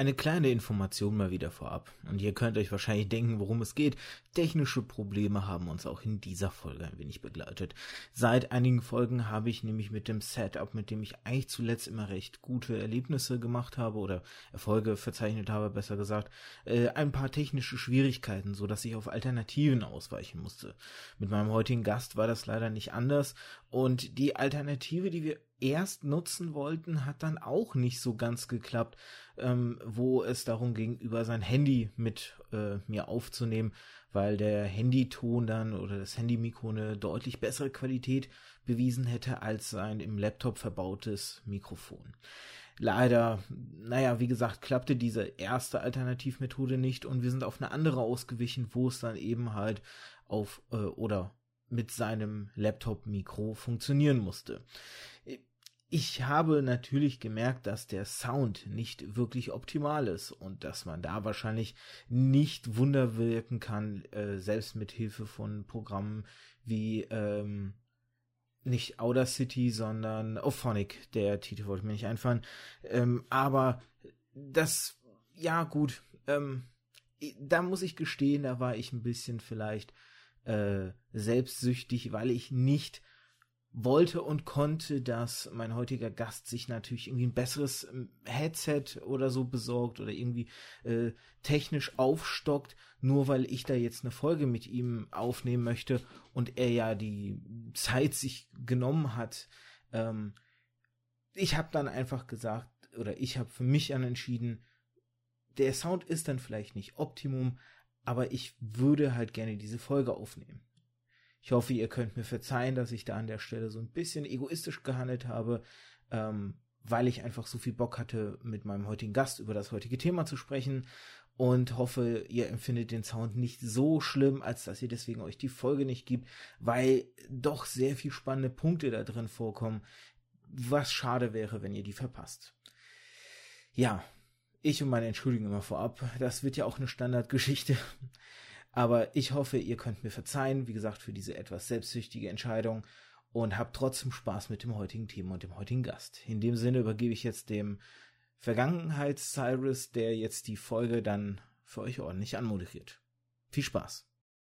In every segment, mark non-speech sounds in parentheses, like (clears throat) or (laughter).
Eine kleine Information mal wieder vorab. Und ihr könnt euch wahrscheinlich denken, worum es geht. Technische Probleme haben uns auch in dieser Folge ein wenig begleitet. Seit einigen Folgen habe ich nämlich mit dem Setup, mit dem ich eigentlich zuletzt immer recht gute Erlebnisse gemacht habe oder Erfolge verzeichnet habe, besser gesagt, äh, ein paar technische Schwierigkeiten, so dass ich auf Alternativen ausweichen musste. Mit meinem heutigen Gast war das leider nicht anders. Und die Alternative, die wir erst nutzen wollten, hat dann auch nicht so ganz geklappt, ähm, wo es darum ging, über sein Handy mit äh, mir aufzunehmen, weil der Handyton dann oder das Handymikro eine deutlich bessere Qualität bewiesen hätte als sein im Laptop verbautes Mikrofon. Leider, naja, wie gesagt, klappte diese erste Alternativmethode nicht und wir sind auf eine andere ausgewichen, wo es dann eben halt auf äh, oder mit seinem Laptop-Mikro funktionieren musste ich habe natürlich gemerkt, dass der Sound nicht wirklich optimal ist und dass man da wahrscheinlich nicht Wunder wirken kann, äh, selbst mit Hilfe von Programmen wie ähm, nicht Outer City, sondern Ophonic, der Titel wollte mir nicht einfallen. Ähm, aber das, ja gut, ähm, da muss ich gestehen, da war ich ein bisschen vielleicht äh, selbstsüchtig, weil ich nicht wollte und konnte, dass mein heutiger Gast sich natürlich irgendwie ein besseres ähm, Headset oder so besorgt oder irgendwie äh, technisch aufstockt, nur weil ich da jetzt eine Folge mit ihm aufnehmen möchte und er ja die Zeit sich genommen hat. Ähm, ich habe dann einfach gesagt, oder ich habe für mich dann entschieden, der Sound ist dann vielleicht nicht Optimum, aber ich würde halt gerne diese Folge aufnehmen. Ich hoffe, ihr könnt mir verzeihen, dass ich da an der Stelle so ein bisschen egoistisch gehandelt habe, ähm, weil ich einfach so viel Bock hatte, mit meinem heutigen Gast über das heutige Thema zu sprechen und hoffe, ihr empfindet den Sound nicht so schlimm, als dass ihr deswegen euch die Folge nicht gibt, weil doch sehr viel spannende Punkte da drin vorkommen, was schade wäre, wenn ihr die verpasst. Ja, ich und meine Entschuldigung immer vorab, das wird ja auch eine Standardgeschichte. Aber ich hoffe, ihr könnt mir verzeihen, wie gesagt, für diese etwas selbstsüchtige Entscheidung und habt trotzdem Spaß mit dem heutigen Thema und dem heutigen Gast. In dem Sinne übergebe ich jetzt dem Vergangenheits-Cyrus, der jetzt die Folge dann für euch ordentlich anmoderiert. Viel Spaß!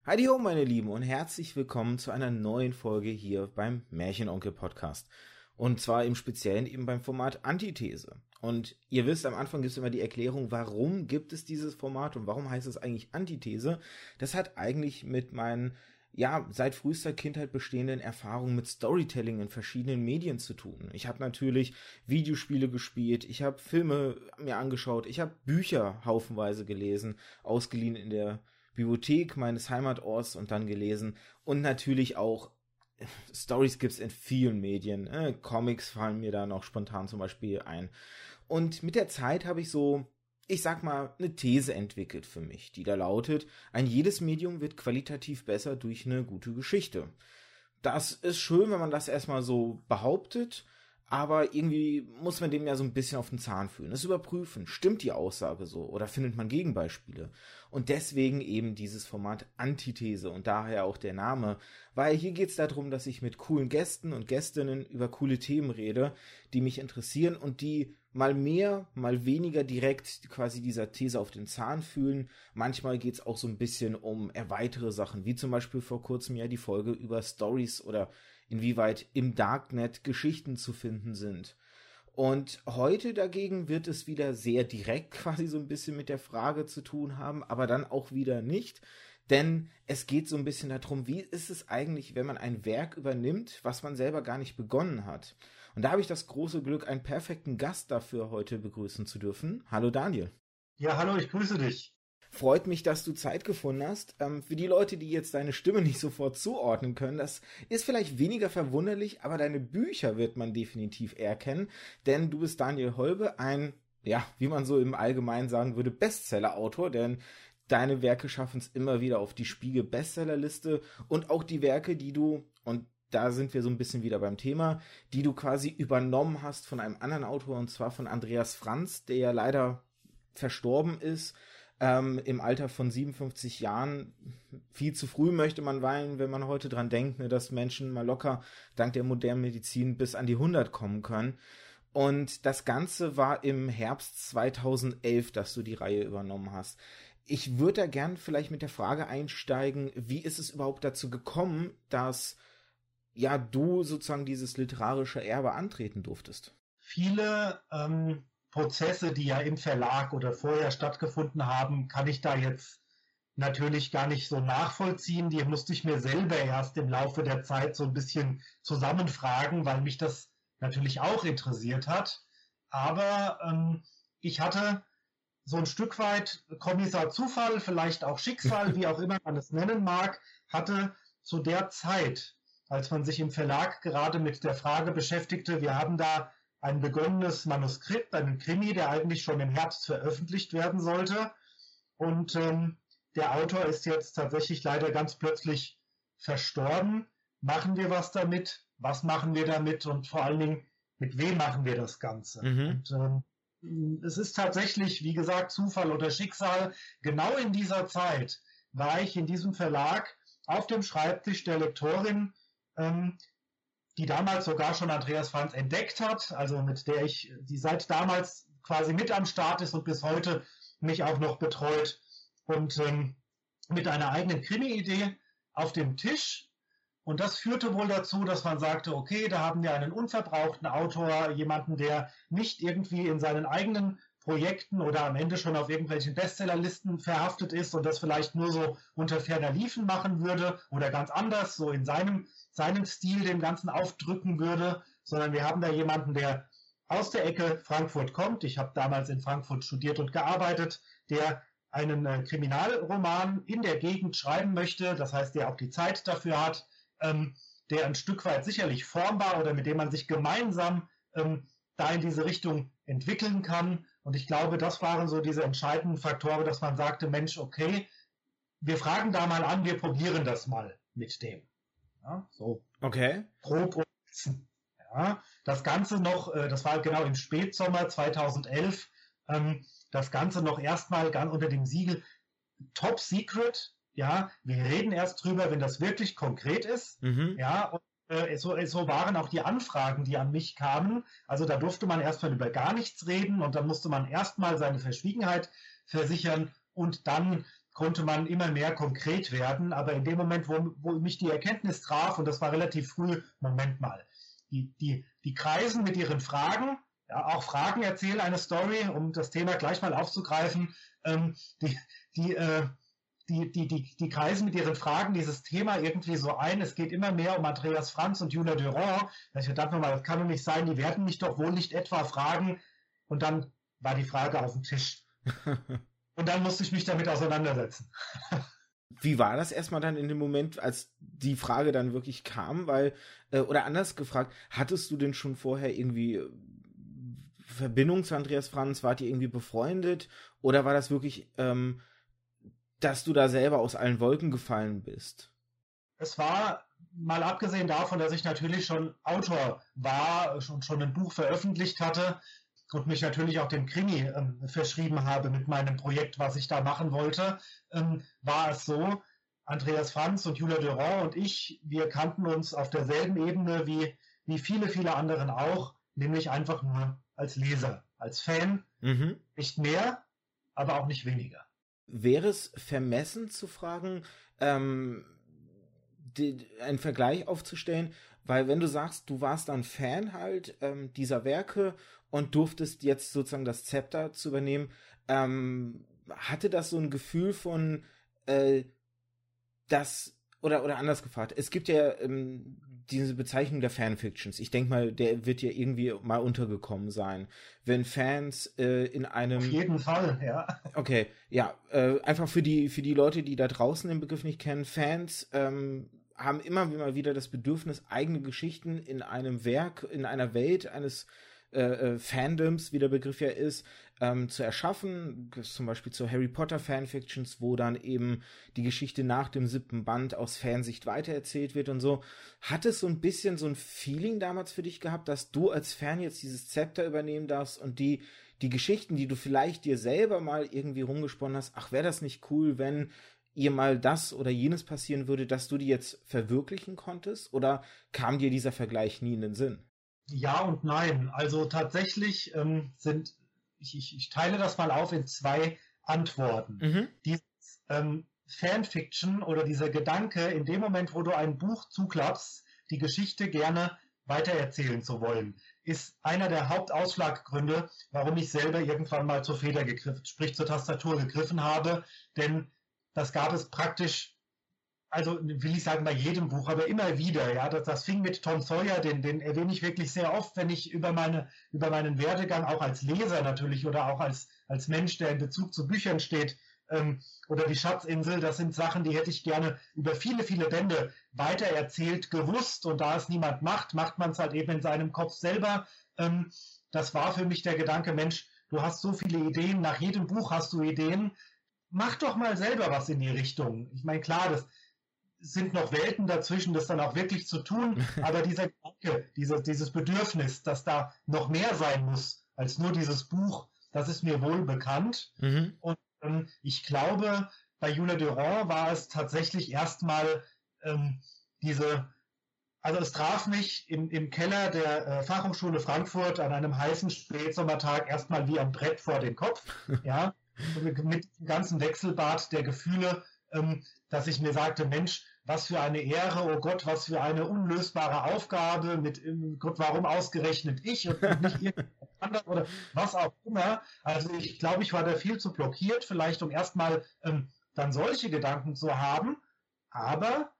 Heidi ho, meine Lieben, und herzlich willkommen zu einer neuen Folge hier beim Märchenonkel Podcast. Und zwar im Speziellen eben beim Format Antithese. Und ihr wisst, am Anfang gibt es immer die Erklärung, warum gibt es dieses Format und warum heißt es eigentlich Antithese. Das hat eigentlich mit meinen, ja, seit frühester Kindheit bestehenden Erfahrungen mit Storytelling in verschiedenen Medien zu tun. Ich habe natürlich Videospiele gespielt, ich habe Filme mir angeschaut, ich habe Bücher haufenweise gelesen, ausgeliehen in der Bibliothek meines Heimatorts und dann gelesen und natürlich auch Stories gibt's in vielen Medien. Äh, Comics fallen mir da noch spontan zum Beispiel ein. Und mit der Zeit habe ich so, ich sag mal, eine These entwickelt für mich, die da lautet, ein jedes Medium wird qualitativ besser durch eine gute Geschichte. Das ist schön, wenn man das erstmal so behauptet, aber irgendwie muss man dem ja so ein bisschen auf den Zahn fühlen. Das überprüfen. Stimmt die Aussage so? Oder findet man Gegenbeispiele? Und deswegen eben dieses Format Antithese und daher auch der Name. Weil hier geht es darum, dass ich mit coolen Gästen und Gästinnen über coole Themen rede, die mich interessieren und die mal mehr, mal weniger direkt quasi dieser These auf den Zahn fühlen. Manchmal geht es auch so ein bisschen um erweitere Sachen, wie zum Beispiel vor kurzem ja die Folge über Stories oder inwieweit im Darknet Geschichten zu finden sind. Und heute dagegen wird es wieder sehr direkt (laughs) quasi so ein bisschen mit der Frage zu tun haben, aber dann auch wieder nicht. Denn es geht so ein bisschen darum, wie ist es eigentlich, wenn man ein Werk übernimmt, was man selber gar nicht begonnen hat. Und da habe ich das große Glück, einen perfekten Gast dafür heute begrüßen zu dürfen. Hallo Daniel. Ja, hallo, ich grüße dich. Freut mich, dass du Zeit gefunden hast. Ähm, für die Leute, die jetzt deine Stimme nicht sofort zuordnen können, das ist vielleicht weniger verwunderlich, aber deine Bücher wird man definitiv erkennen, denn du bist Daniel Holbe, ein, ja, wie man so im Allgemeinen sagen würde, Bestseller-Autor, denn deine Werke schaffen es immer wieder auf die Spiegel Bestsellerliste und auch die Werke, die du, und da sind wir so ein bisschen wieder beim Thema, die du quasi übernommen hast von einem anderen Autor, und zwar von Andreas Franz, der ja leider verstorben ist ähm, im Alter von 57 Jahren. Viel zu früh möchte man weinen, wenn man heute dran denkt, ne, dass Menschen mal locker dank der modernen Medizin bis an die 100 kommen können. Und das Ganze war im Herbst 2011, dass du die Reihe übernommen hast. Ich würde da gern vielleicht mit der Frage einsteigen, wie ist es überhaupt dazu gekommen, dass ja du sozusagen dieses literarische Erbe antreten durftest? Viele ähm, Prozesse, die ja im Verlag oder vorher stattgefunden haben, kann ich da jetzt natürlich gar nicht so nachvollziehen. Die musste ich mir selber erst im Laufe der Zeit so ein bisschen zusammenfragen, weil mich das natürlich auch interessiert hat. Aber ähm, ich hatte so ein Stück weit Kommissar Zufall, vielleicht auch Schicksal, wie auch immer man es nennen mag, hatte zu der Zeit, als man sich im Verlag gerade mit der Frage beschäftigte, wir haben da ein begonnenes Manuskript, einen Krimi, der eigentlich schon im Herbst veröffentlicht werden sollte. Und ähm, der Autor ist jetzt tatsächlich leider ganz plötzlich verstorben. Machen wir was damit? Was machen wir damit? Und vor allen Dingen, mit wem machen wir das Ganze? Mhm. Und, ähm, es ist tatsächlich, wie gesagt, Zufall oder Schicksal. Genau in dieser Zeit war ich in diesem Verlag auf dem Schreibtisch der Lektorin, ähm, die damals sogar schon Andreas Franz entdeckt hat, also mit der ich, die seit damals quasi mit am Start ist und bis heute mich auch noch betreut und ähm, mit einer eigenen Krimi-Idee auf dem Tisch. Und das führte wohl dazu, dass man sagte, okay, da haben wir einen unverbrauchten Autor, jemanden, der nicht irgendwie in seinen eigenen Projekten oder am Ende schon auf irgendwelchen Bestsellerlisten verhaftet ist und das vielleicht nur so unter ferner Liefen machen würde oder ganz anders, so in seinem, seinem Stil dem Ganzen aufdrücken würde, sondern wir haben da jemanden, der aus der Ecke Frankfurt kommt. Ich habe damals in Frankfurt studiert und gearbeitet, der einen äh, Kriminalroman in der Gegend schreiben möchte, das heißt, der auch die Zeit dafür hat, ähm, der ein Stück weit sicherlich formbar oder mit dem man sich gemeinsam ähm, da in diese Richtung entwickeln kann. Und ich glaube, das waren so diese entscheidenden Faktoren, dass man sagte, Mensch, okay, wir fragen da mal an, wir probieren das mal mit dem. Ja, so. Okay. Grob ja, das Ganze noch, äh, das war genau im Spätsommer 2011, ähm, das Ganze noch erstmal ganz unter dem Siegel Top Secret. Ja, wir reden erst drüber, wenn das wirklich konkret ist. Mhm. Ja, und so, so waren auch die Anfragen, die an mich kamen. Also da durfte man erstmal über gar nichts reden und dann musste man erstmal seine Verschwiegenheit versichern und dann konnte man immer mehr konkret werden. Aber in dem Moment, wo, wo mich die Erkenntnis traf, und das war relativ früh, Moment mal, die, die, die kreisen mit ihren Fragen, ja, auch Fragen erzählen eine Story, um das Thema gleich mal aufzugreifen. Ähm, die, die, äh, die, die, die, die kreisen mit ihren Fragen dieses Thema irgendwie so ein. Es geht immer mehr um Andreas Franz und Julia Durand. Ich dachte mal, das kann doch nicht sein, die werden mich doch wohl nicht etwa fragen. Und dann war die Frage auf dem Tisch. (laughs) und dann musste ich mich damit auseinandersetzen. (laughs) Wie war das erstmal dann in dem Moment, als die Frage dann wirklich kam? Weil, äh, oder anders gefragt, hattest du denn schon vorher irgendwie Verbindung zu Andreas Franz? Wart ihr irgendwie befreundet? Oder war das wirklich, ähm, dass du da selber aus allen Wolken gefallen bist? Es war, mal abgesehen davon, dass ich natürlich schon Autor war und schon ein Buch veröffentlicht hatte und mich natürlich auch dem Krimi ähm, verschrieben habe mit meinem Projekt, was ich da machen wollte, ähm, war es so, Andreas Franz und Julia Durand und ich, wir kannten uns auf derselben Ebene wie, wie viele, viele anderen auch, nämlich einfach nur als Leser, als Fan. Mhm. Nicht mehr, aber auch nicht weniger. Wäre es vermessen zu fragen, ähm, die, einen Vergleich aufzustellen, weil wenn du sagst, du warst dann Fan halt ähm, dieser Werke und durftest jetzt sozusagen das Zepter zu übernehmen, ähm, hatte das so ein Gefühl von, äh, dass oder oder anders gefragt, es gibt ja ähm, diese Bezeichnung der Fanfictions. Ich denke mal, der wird ja irgendwie mal untergekommen sein. Wenn Fans äh, in einem. Auf jeden Fall, ja. Okay, ja. Äh, einfach für die, für die Leute, die da draußen den Begriff nicht kennen, Fans ähm, haben immer wieder das Bedürfnis, eigene Geschichten in einem Werk, in einer Welt eines äh, äh, Fandoms, wie der Begriff ja ist, ähm, zu erschaffen. Zum Beispiel zu Harry Potter Fanfictions, wo dann eben die Geschichte nach dem siebten Band aus Fansicht weitererzählt wird und so. Hat es so ein bisschen so ein Feeling damals für dich gehabt, dass du als Fan jetzt dieses Zepter übernehmen darfst und die die Geschichten, die du vielleicht dir selber mal irgendwie rumgesponnen hast, ach, wäre das nicht cool, wenn ihr mal das oder jenes passieren würde, dass du die jetzt verwirklichen konntest? Oder kam dir dieser Vergleich nie in den Sinn? Ja und nein. Also tatsächlich ähm, sind, ich, ich, ich, teile das mal auf in zwei Antworten. Mhm. Dieses ähm, Fanfiction oder dieser Gedanke, in dem Moment, wo du ein Buch zuklappst, die Geschichte gerne weitererzählen zu wollen, ist einer der Hauptausschlaggründe, warum ich selber irgendwann mal zur Feder gegriffen, sprich zur Tastatur gegriffen habe. Denn das gab es praktisch also will ich sagen bei jedem Buch, aber immer wieder, ja, das, das fing mit Tom Sawyer, den, den erwähne ich wirklich sehr oft, wenn ich über meine, über meinen Werdegang auch als Leser natürlich oder auch als, als Mensch, der in Bezug zu Büchern steht, ähm, oder die Schatzinsel, das sind Sachen, die hätte ich gerne über viele, viele Bände weitererzählt, gewusst und da es niemand macht, macht man es halt eben in seinem Kopf selber. Ähm, das war für mich der Gedanke, Mensch, du hast so viele Ideen, nach jedem Buch hast du Ideen, mach doch mal selber was in die Richtung. Ich meine, klar, das, sind noch Welten dazwischen, das dann auch wirklich zu tun. (laughs) Aber dieser Gedanke, dieses, dieses Bedürfnis, dass da noch mehr sein muss als nur dieses Buch, das ist mir wohl bekannt. Mhm. Und ähm, ich glaube, bei Julia Durand war es tatsächlich erstmal ähm, diese, also es traf mich im, im Keller der äh, Fachhochschule Frankfurt an einem heißen Spätsommertag erstmal wie am Brett vor den Kopf, (laughs) ja, mit, dem ganzen Wechselbad der Gefühle, ähm, dass ich mir sagte, Mensch, was für eine Ehre, oh Gott, was für eine unlösbare Aufgabe, mit Gott, warum ausgerechnet ich und nicht (laughs) irgendjemand anderes oder was auch immer. Also ich glaube, ich war da viel zu blockiert, vielleicht um erstmal ähm, dann solche Gedanken zu haben, aber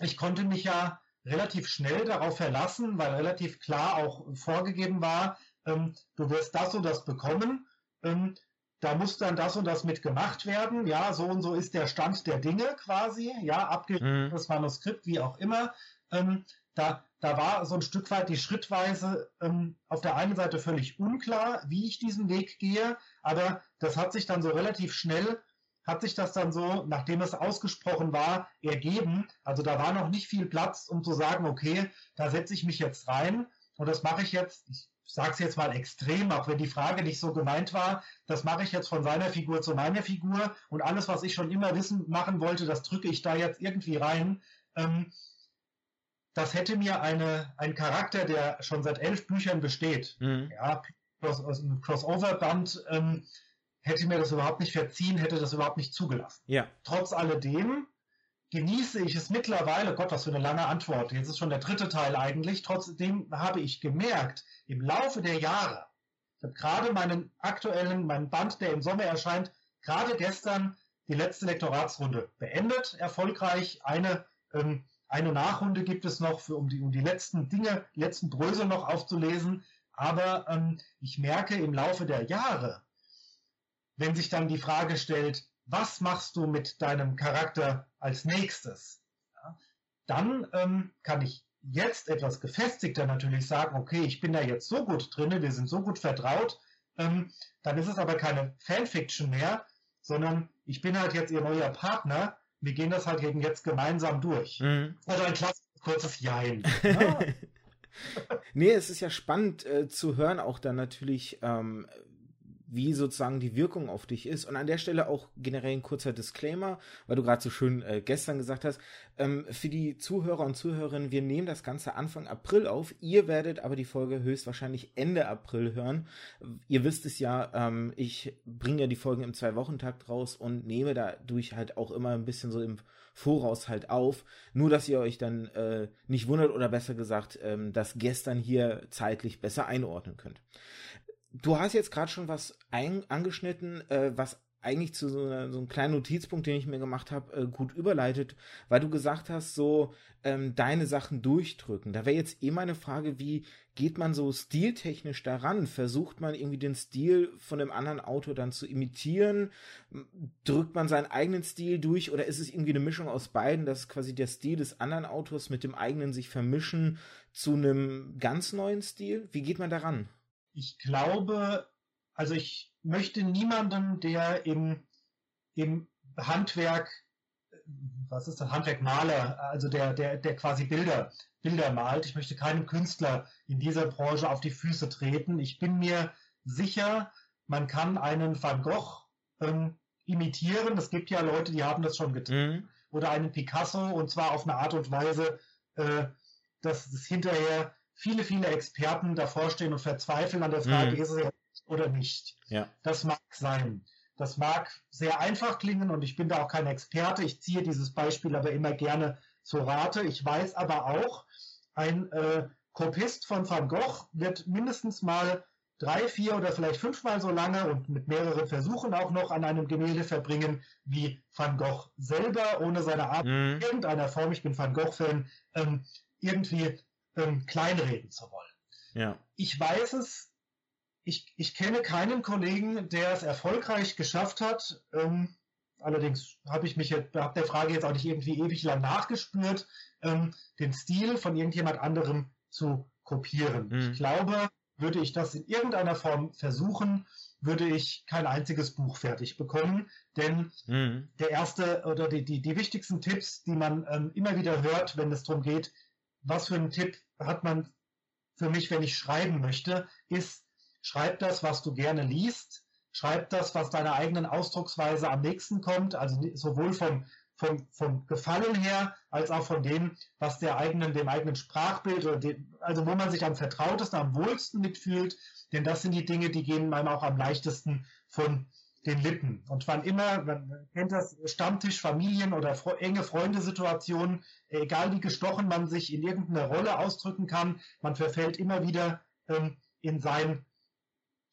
ich konnte mich ja relativ schnell darauf verlassen, weil relativ klar auch vorgegeben war, ähm, du wirst das und das bekommen. Ähm, da muss dann das und das mit gemacht werden, ja, so und so ist der Stand der Dinge quasi, ja, abgeschriebenes mhm. Manuskript, wie auch immer. Ähm, da, da war so ein Stück weit die Schrittweise ähm, auf der einen Seite völlig unklar, wie ich diesen Weg gehe, aber das hat sich dann so relativ schnell, hat sich das dann so, nachdem es ausgesprochen war, ergeben. Also da war noch nicht viel Platz, um zu sagen, okay, da setze ich mich jetzt rein und das mache ich jetzt. Ich sage es jetzt mal extrem, auch wenn die Frage nicht so gemeint war, das mache ich jetzt von seiner Figur zu meiner Figur und alles, was ich schon immer wissen machen wollte, das drücke ich da jetzt irgendwie rein. Ähm, das hätte mir eine, ein Charakter, der schon seit elf Büchern besteht, mhm. ja, aus einem Crossover-Band, ähm, hätte mir das überhaupt nicht verziehen, hätte das überhaupt nicht zugelassen. Ja. Trotz alledem genieße ich es mittlerweile, Gott, was für eine lange Antwort, jetzt ist schon der dritte Teil eigentlich, trotzdem habe ich gemerkt, im Laufe der Jahre, ich habe gerade meinen aktuellen, meinen Band, der im Sommer erscheint, gerade gestern die letzte Lektoratsrunde beendet, erfolgreich. Eine, ähm, eine Nachrunde gibt es noch, für, um, die, um die letzten Dinge, die letzten Brösel noch aufzulesen. Aber ähm, ich merke im Laufe der Jahre, wenn sich dann die Frage stellt, was machst du mit deinem Charakter als nächstes? Ja, dann ähm, kann ich jetzt etwas gefestigter natürlich sagen, okay, ich bin da jetzt so gut drin, wir sind so gut vertraut, ähm, dann ist es aber keine Fanfiction mehr, sondern ich bin halt jetzt ihr neuer Partner, wir gehen das halt eben jetzt gemeinsam durch. Mhm. Also ein klassisches kurzes Jein. (laughs) Ja. nee, es ist ja spannend äh, zu hören, auch dann natürlich, ähm, wie sozusagen die Wirkung auf dich ist. Und an der Stelle auch generell ein kurzer Disclaimer, weil du gerade so schön äh, gestern gesagt hast. Ähm, für die Zuhörer und Zuhörerinnen, wir nehmen das Ganze Anfang April auf. Ihr werdet aber die Folge höchstwahrscheinlich Ende April hören. Ihr wisst es ja, ähm, ich bringe ja die Folgen im Zwei-Wochen-Takt raus und nehme dadurch halt auch immer ein bisschen so im Voraus halt auf. Nur, dass ihr euch dann äh, nicht wundert oder besser gesagt, ähm, das gestern hier zeitlich besser einordnen könnt. Du hast jetzt gerade schon was ein, angeschnitten, äh, was eigentlich zu so, einer, so einem kleinen Notizpunkt, den ich mir gemacht habe, äh, gut überleitet, weil du gesagt hast, so ähm, deine Sachen durchdrücken. Da wäre jetzt eh meine Frage, wie geht man so stiltechnisch daran? Versucht man irgendwie den Stil von dem anderen Autor dann zu imitieren? Drückt man seinen eigenen Stil durch oder ist es irgendwie eine Mischung aus beiden, dass quasi der Stil des anderen Autors mit dem eigenen sich vermischen zu einem ganz neuen Stil? Wie geht man daran? Ich glaube, also ich möchte niemanden, der im, im Handwerk, was ist das, Handwerkmaler, also der, der, der quasi Bilder, Bilder malt. Ich möchte keinem Künstler in dieser Branche auf die Füße treten. Ich bin mir sicher, man kann einen Van Gogh ähm, imitieren. Es gibt ja Leute, die haben das schon getan. Mhm. Oder einen Picasso und zwar auf eine Art und Weise, äh, dass es hinterher viele, viele Experten davor stehen und verzweifeln an der Frage, mhm. ist es oder nicht. Ja. Das mag sein. Das mag sehr einfach klingen und ich bin da auch kein Experte. Ich ziehe dieses Beispiel aber immer gerne zu Rate. Ich weiß aber auch, ein äh, Kopist von Van Gogh wird mindestens mal drei, vier oder vielleicht fünfmal so lange und mit mehreren Versuchen auch noch an einem Gemälde verbringen wie Van Gogh selber, ohne seine Art mhm. in irgendeiner Form, ich bin Van Gogh-Fan, ähm, irgendwie ähm, kleinreden zu wollen. Ja. Ich weiß es, ich, ich kenne keinen Kollegen, der es erfolgreich geschafft hat. Ähm, allerdings habe ich mich jetzt, habe der Frage jetzt auch nicht irgendwie ewig lang nachgespürt, ähm, den Stil von irgendjemand anderem zu kopieren. Mhm. Ich glaube, würde ich das in irgendeiner Form versuchen, würde ich kein einziges Buch fertig bekommen, denn mhm. der erste oder die, die, die wichtigsten Tipps, die man ähm, immer wieder hört, wenn es darum geht, was für einen Tipp hat man für mich, wenn ich schreiben möchte, ist, schreib das, was du gerne liest, schreib das, was deiner eigenen Ausdrucksweise am nächsten kommt, also sowohl vom, vom, vom Gefallen her, als auch von dem, was der eigenen, dem eigenen Sprachbild oder dem, also wo man sich am vertrautesten, am wohlsten mitfühlt, denn das sind die Dinge, die gehen einem auch am leichtesten von den Lippen. Und wann immer, man kennt das Stammtisch, Familien oder enge Freundesituationen, egal wie gestochen man sich in irgendeiner Rolle ausdrücken kann, man verfällt immer wieder ähm, in, sein,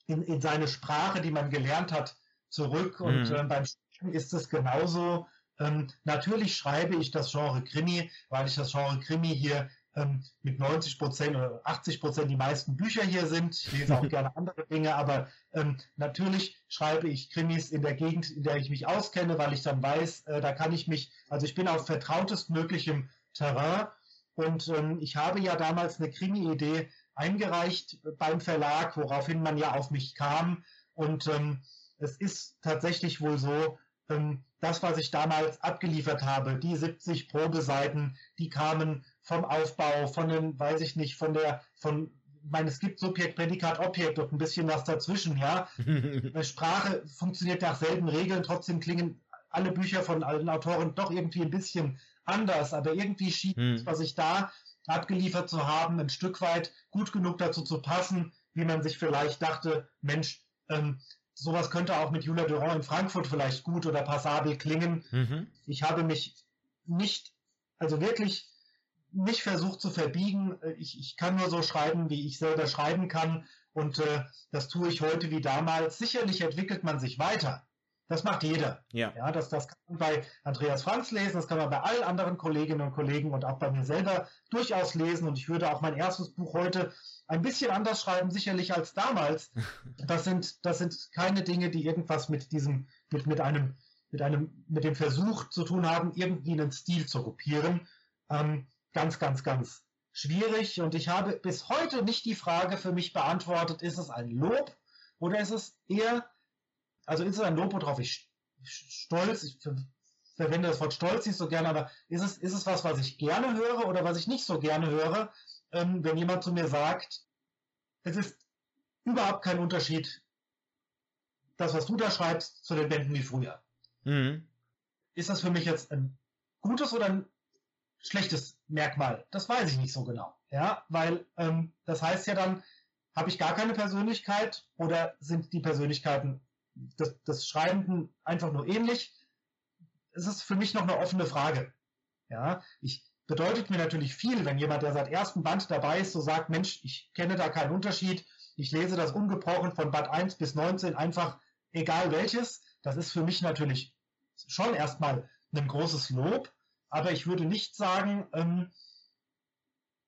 in, in seine Sprache, die man gelernt hat, zurück. Mhm. Und äh, beim Sprechen ist es genauso. Ähm, natürlich schreibe ich das Genre Krimi, weil ich das Genre Krimi hier ähm, mit 90 Prozent oder 80 Prozent die meisten Bücher hier sind. Ich lese auch (laughs) gerne andere Dinge, aber ähm, natürlich schreibe ich Krimis in der Gegend, in der ich mich auskenne, weil ich dann weiß, äh, da kann ich mich, also ich bin auf vertrautestmöglichem Terrain und ähm, ich habe ja damals eine Krimi-Idee eingereicht beim Verlag, woraufhin man ja auf mich kam und ähm, es ist tatsächlich wohl so, ähm, das, was ich damals abgeliefert habe, die 70 Probeseiten, die kamen vom Aufbau, von den, weiß ich nicht, von der, von, ich meine, es gibt Subjekt, Prädikat, Objekt und ein bisschen was dazwischen, ja. (laughs) Sprache funktioniert nach selben Regeln, trotzdem klingen alle Bücher von allen Autoren doch irgendwie ein bisschen anders, aber irgendwie schien hm. was ich da abgeliefert zu haben, ein Stück weit gut genug dazu zu passen, wie man sich vielleicht dachte, Mensch, ähm, sowas könnte auch mit Julia Durand in Frankfurt vielleicht gut oder passabel klingen. Mhm. Ich habe mich nicht, also wirklich nicht versucht zu verbiegen. Ich, ich kann nur so schreiben, wie ich selber schreiben kann. Und äh, das tue ich heute wie damals. Sicherlich entwickelt man sich weiter. Das macht jeder. Ja. ja das, das kann man bei Andreas Franz lesen, das kann man bei allen anderen Kolleginnen und Kollegen und auch bei mir selber durchaus lesen. Und ich würde auch mein erstes Buch heute ein bisschen anders schreiben, sicherlich als damals. (laughs) Das sind, das sind keine Dinge, die irgendwas mit diesem, mit, mit einem, mit einem, mit dem Versuch zu tun haben, irgendwie einen Stil zu kopieren. Ähm, ganz, ganz, ganz schwierig. Und ich habe bis heute nicht die Frage für mich beantwortet, ist es ein Lob oder ist es eher, also ist es ein Lob, worauf ich stolz, ich verwende das Wort stolz nicht so gerne, aber ist es, ist es was, was ich gerne höre oder was ich nicht so gerne höre, ähm, wenn jemand zu mir sagt, es ist überhaupt kein Unterschied, das, was du da schreibst, zu den Bänden wie früher. Mhm. Ist das für mich jetzt ein gutes oder ein schlechtes Merkmal? Das weiß ich nicht so genau. Ja, weil ähm, das heißt ja dann, habe ich gar keine Persönlichkeit oder sind die Persönlichkeiten des, des Schreibenden einfach nur ähnlich? Es ist für mich noch eine offene Frage. Ja, ich bedeutet mir natürlich viel, wenn jemand, der seit ersten Band dabei ist, so sagt, Mensch, ich kenne da keinen Unterschied, ich lese das ungebrochen von Band 1 bis 19 einfach egal welches. Das ist für mich natürlich schon erstmal ein großes Lob, aber ich würde nicht sagen, ähm,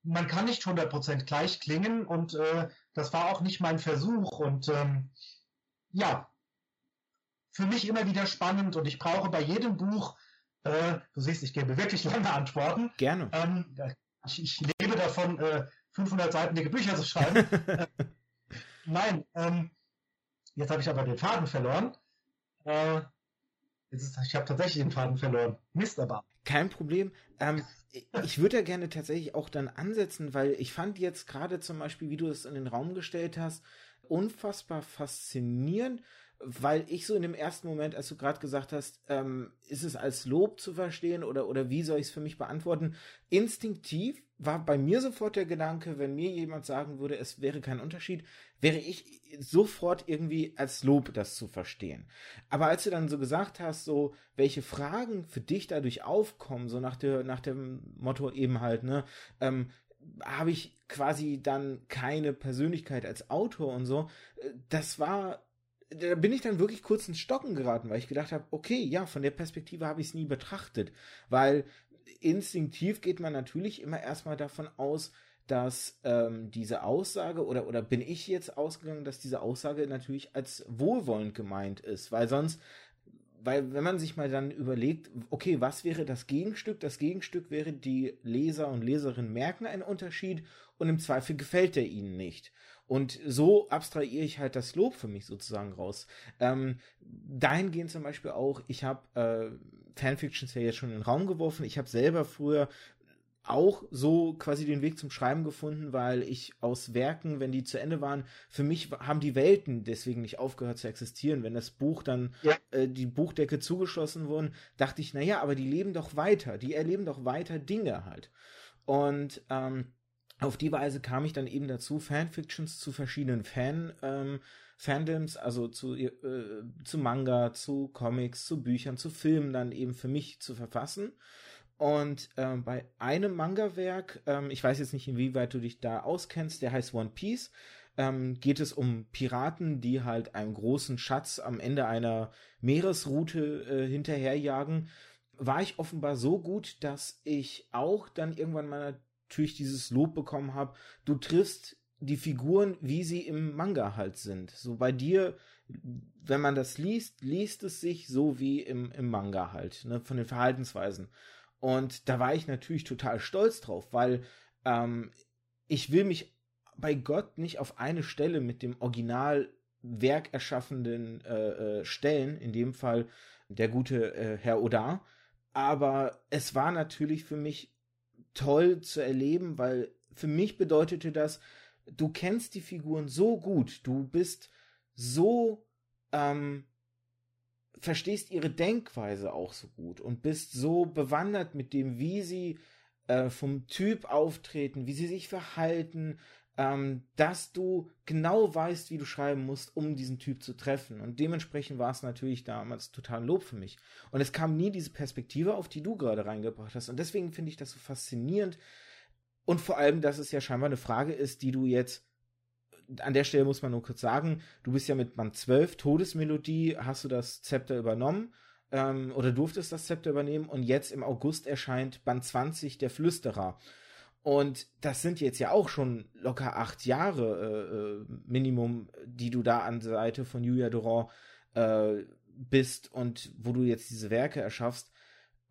man kann nicht 100% gleich klingen und äh, das war auch nicht mein Versuch und ähm, ja, für mich immer wieder spannend und ich brauche bei jedem Buch, äh, du siehst, ich gebe wirklich lange Antworten. Gerne. Ähm, ich, ich, lebe davon, äh, 500 Seiten dicke Bücher zu schreiben. (laughs) Äh, nein, ähm, jetzt habe ich aber den Faden verloren. Äh, ist, ich habe tatsächlich den Faden verloren. Mist aber. Kein Problem. Ähm, ich würde ja gerne tatsächlich auch dann ansetzen, weil ich fand jetzt gerade zum Beispiel, wie du es in den Raum gestellt hast, unfassbar faszinierend, weil ich so in dem ersten Moment, als du gerade gesagt hast, ähm, ist es als Lob zu verstehen oder, oder wie soll ich es für mich beantworten, instinktiv war bei mir sofort der Gedanke, wenn mir jemand sagen würde, es wäre kein Unterschied, wäre ich sofort irgendwie als Lob das zu verstehen. Aber als du dann so gesagt hast, so welche Fragen für dich dadurch aufkommen, so nach der nach dem Motto eben halt, ne, ähm, habe ich quasi dann keine Persönlichkeit als Autor und so. Äh, das war da bin ich dann wirklich kurz ins Stocken geraten, weil ich gedacht habe, okay, ja, von der Perspektive habe ich es nie betrachtet, weil instinktiv geht man natürlich immer erstmal davon aus, dass ähm, diese Aussage oder oder bin ich jetzt ausgegangen, dass diese Aussage natürlich als wohlwollend gemeint ist, weil sonst weil wenn man sich mal dann überlegt, okay, was wäre das Gegenstück? Das Gegenstück wäre, die Leser und Leserinnen merken einen Unterschied und im Zweifel gefällt er ihnen nicht. Und so abstrahiere ich halt das Lob für mich sozusagen raus. Ähm, dahingehend zum Beispiel auch, ich habe äh, Fanfictions ja jetzt schon in den Raum geworfen. Ich habe selber früher auch so quasi den Weg zum Schreiben gefunden, weil ich aus Werken, wenn die zu Ende waren, für mich haben die Welten deswegen nicht aufgehört zu existieren. Wenn das Buch dann, ja. äh, die Buchdecke zugeschlossen wurden, dachte ich, naja, aber die leben doch weiter, die erleben doch weiter Dinge halt. Und ähm, auf die Weise kam ich dann eben dazu, Fanfictions zu verschiedenen Fan, ähm, Fandoms, also zu, äh, zu Manga, zu Comics, zu Büchern, zu Filmen dann eben für mich zu verfassen. Und ähm, bei einem Manga-Werk, ähm, ich weiß jetzt nicht, inwieweit du dich da auskennst, der heißt One Piece, ähm, geht es um Piraten, die halt einen großen Schatz am Ende einer Meeresroute äh, hinterherjagen. War ich offenbar so gut, dass ich auch dann irgendwann mal natürlich dieses Lob bekommen habe, du triffst die Figuren, wie sie im Manga halt sind. So bei dir, wenn man das liest, liest es sich so wie im, im Manga halt, ne, von den Verhaltensweisen. Und da war ich natürlich total stolz drauf, weil ähm, ich will mich bei Gott nicht auf eine Stelle mit dem Originalwerk erschaffenden äh, äh, stellen, in dem Fall der gute äh, Herr Oda. Aber es war natürlich für mich toll zu erleben, weil für mich bedeutete das, du kennst die Figuren so gut, du bist so, ähm, verstehst ihre Denkweise auch so gut und bist so bewandert mit dem, wie sie äh, vom Typ auftreten, wie sie sich verhalten, ähm, dass du genau weißt, wie du schreiben musst, um diesen Typ zu treffen. Und dementsprechend war es natürlich damals total Lob für mich. Und es kam nie diese Perspektive, auf die du gerade reingebracht hast. Und deswegen finde ich das so faszinierend. Und vor allem, dass es ja scheinbar eine Frage ist, die du jetzt an der Stelle muss man nur kurz sagen, du bist ja mit Band 12 Todesmelodie, hast du das Zepter übernommen ähm, oder durftest das Zepter übernehmen und jetzt im August erscheint Band 20 der Flüsterer. Und das sind jetzt ja auch schon locker acht Jahre äh, äh, Minimum, die du da an der Seite von Julia Durand äh, bist und wo du jetzt diese Werke erschaffst,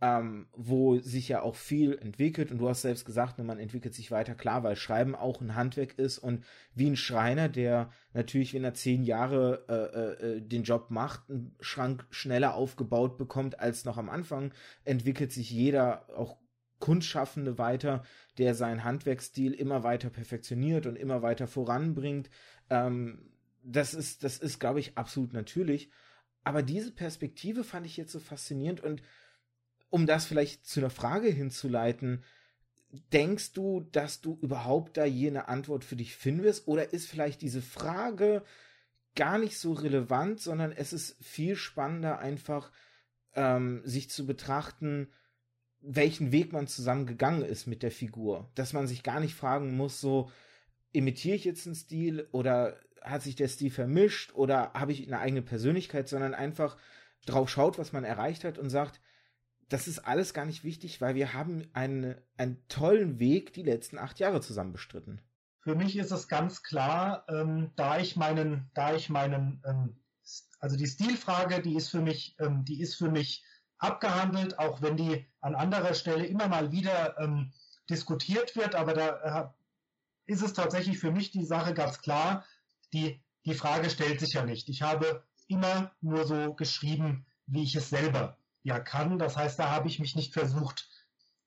ähm, wo sich ja auch viel entwickelt. Und du hast selbst gesagt, ne, man entwickelt sich weiter, klar, weil Schreiben auch ein Handwerk ist und wie ein Schreiner, der natürlich, wenn er zehn Jahre äh, äh, den Job macht, einen Schrank schneller aufgebaut bekommt als noch am Anfang, entwickelt sich jeder auch Kunstschaffende weiter, der seinen Handwerksstil immer weiter perfektioniert und immer weiter voranbringt. Ähm, das ist, das ist, glaube ich, absolut natürlich. Aber diese Perspektive fand ich jetzt so faszinierend und um das vielleicht zu einer Frage hinzuleiten, denkst du, dass du überhaupt da je eine Antwort für dich finden wirst? Oder ist vielleicht diese Frage gar nicht so relevant, sondern es ist viel spannender, einfach ähm, sich zu betrachten, welchen Weg man zusammen gegangen ist mit der Figur. Dass man sich gar nicht fragen muss, so, imitiere ich jetzt einen Stil oder hat sich der Stil vermischt oder habe ich eine eigene Persönlichkeit, sondern einfach drauf schaut, was man erreicht hat und sagt, das ist alles gar nicht wichtig, weil wir haben einen, einen tollen Weg die letzten acht Jahre zusammen bestritten. Für mich ist es ganz klar, ähm, da ich meinen, da ich meinen, ähm, also die Stilfrage, die ist für mich, ähm, die ist für mich abgehandelt, auch wenn die an anderer Stelle immer mal wieder ähm, diskutiert wird. Aber da äh, ist es tatsächlich für mich die Sache ganz klar, die, die Frage stellt sich ja nicht. Ich habe immer nur so geschrieben, wie ich es selber ja kann. Das heißt, da habe ich mich nicht versucht,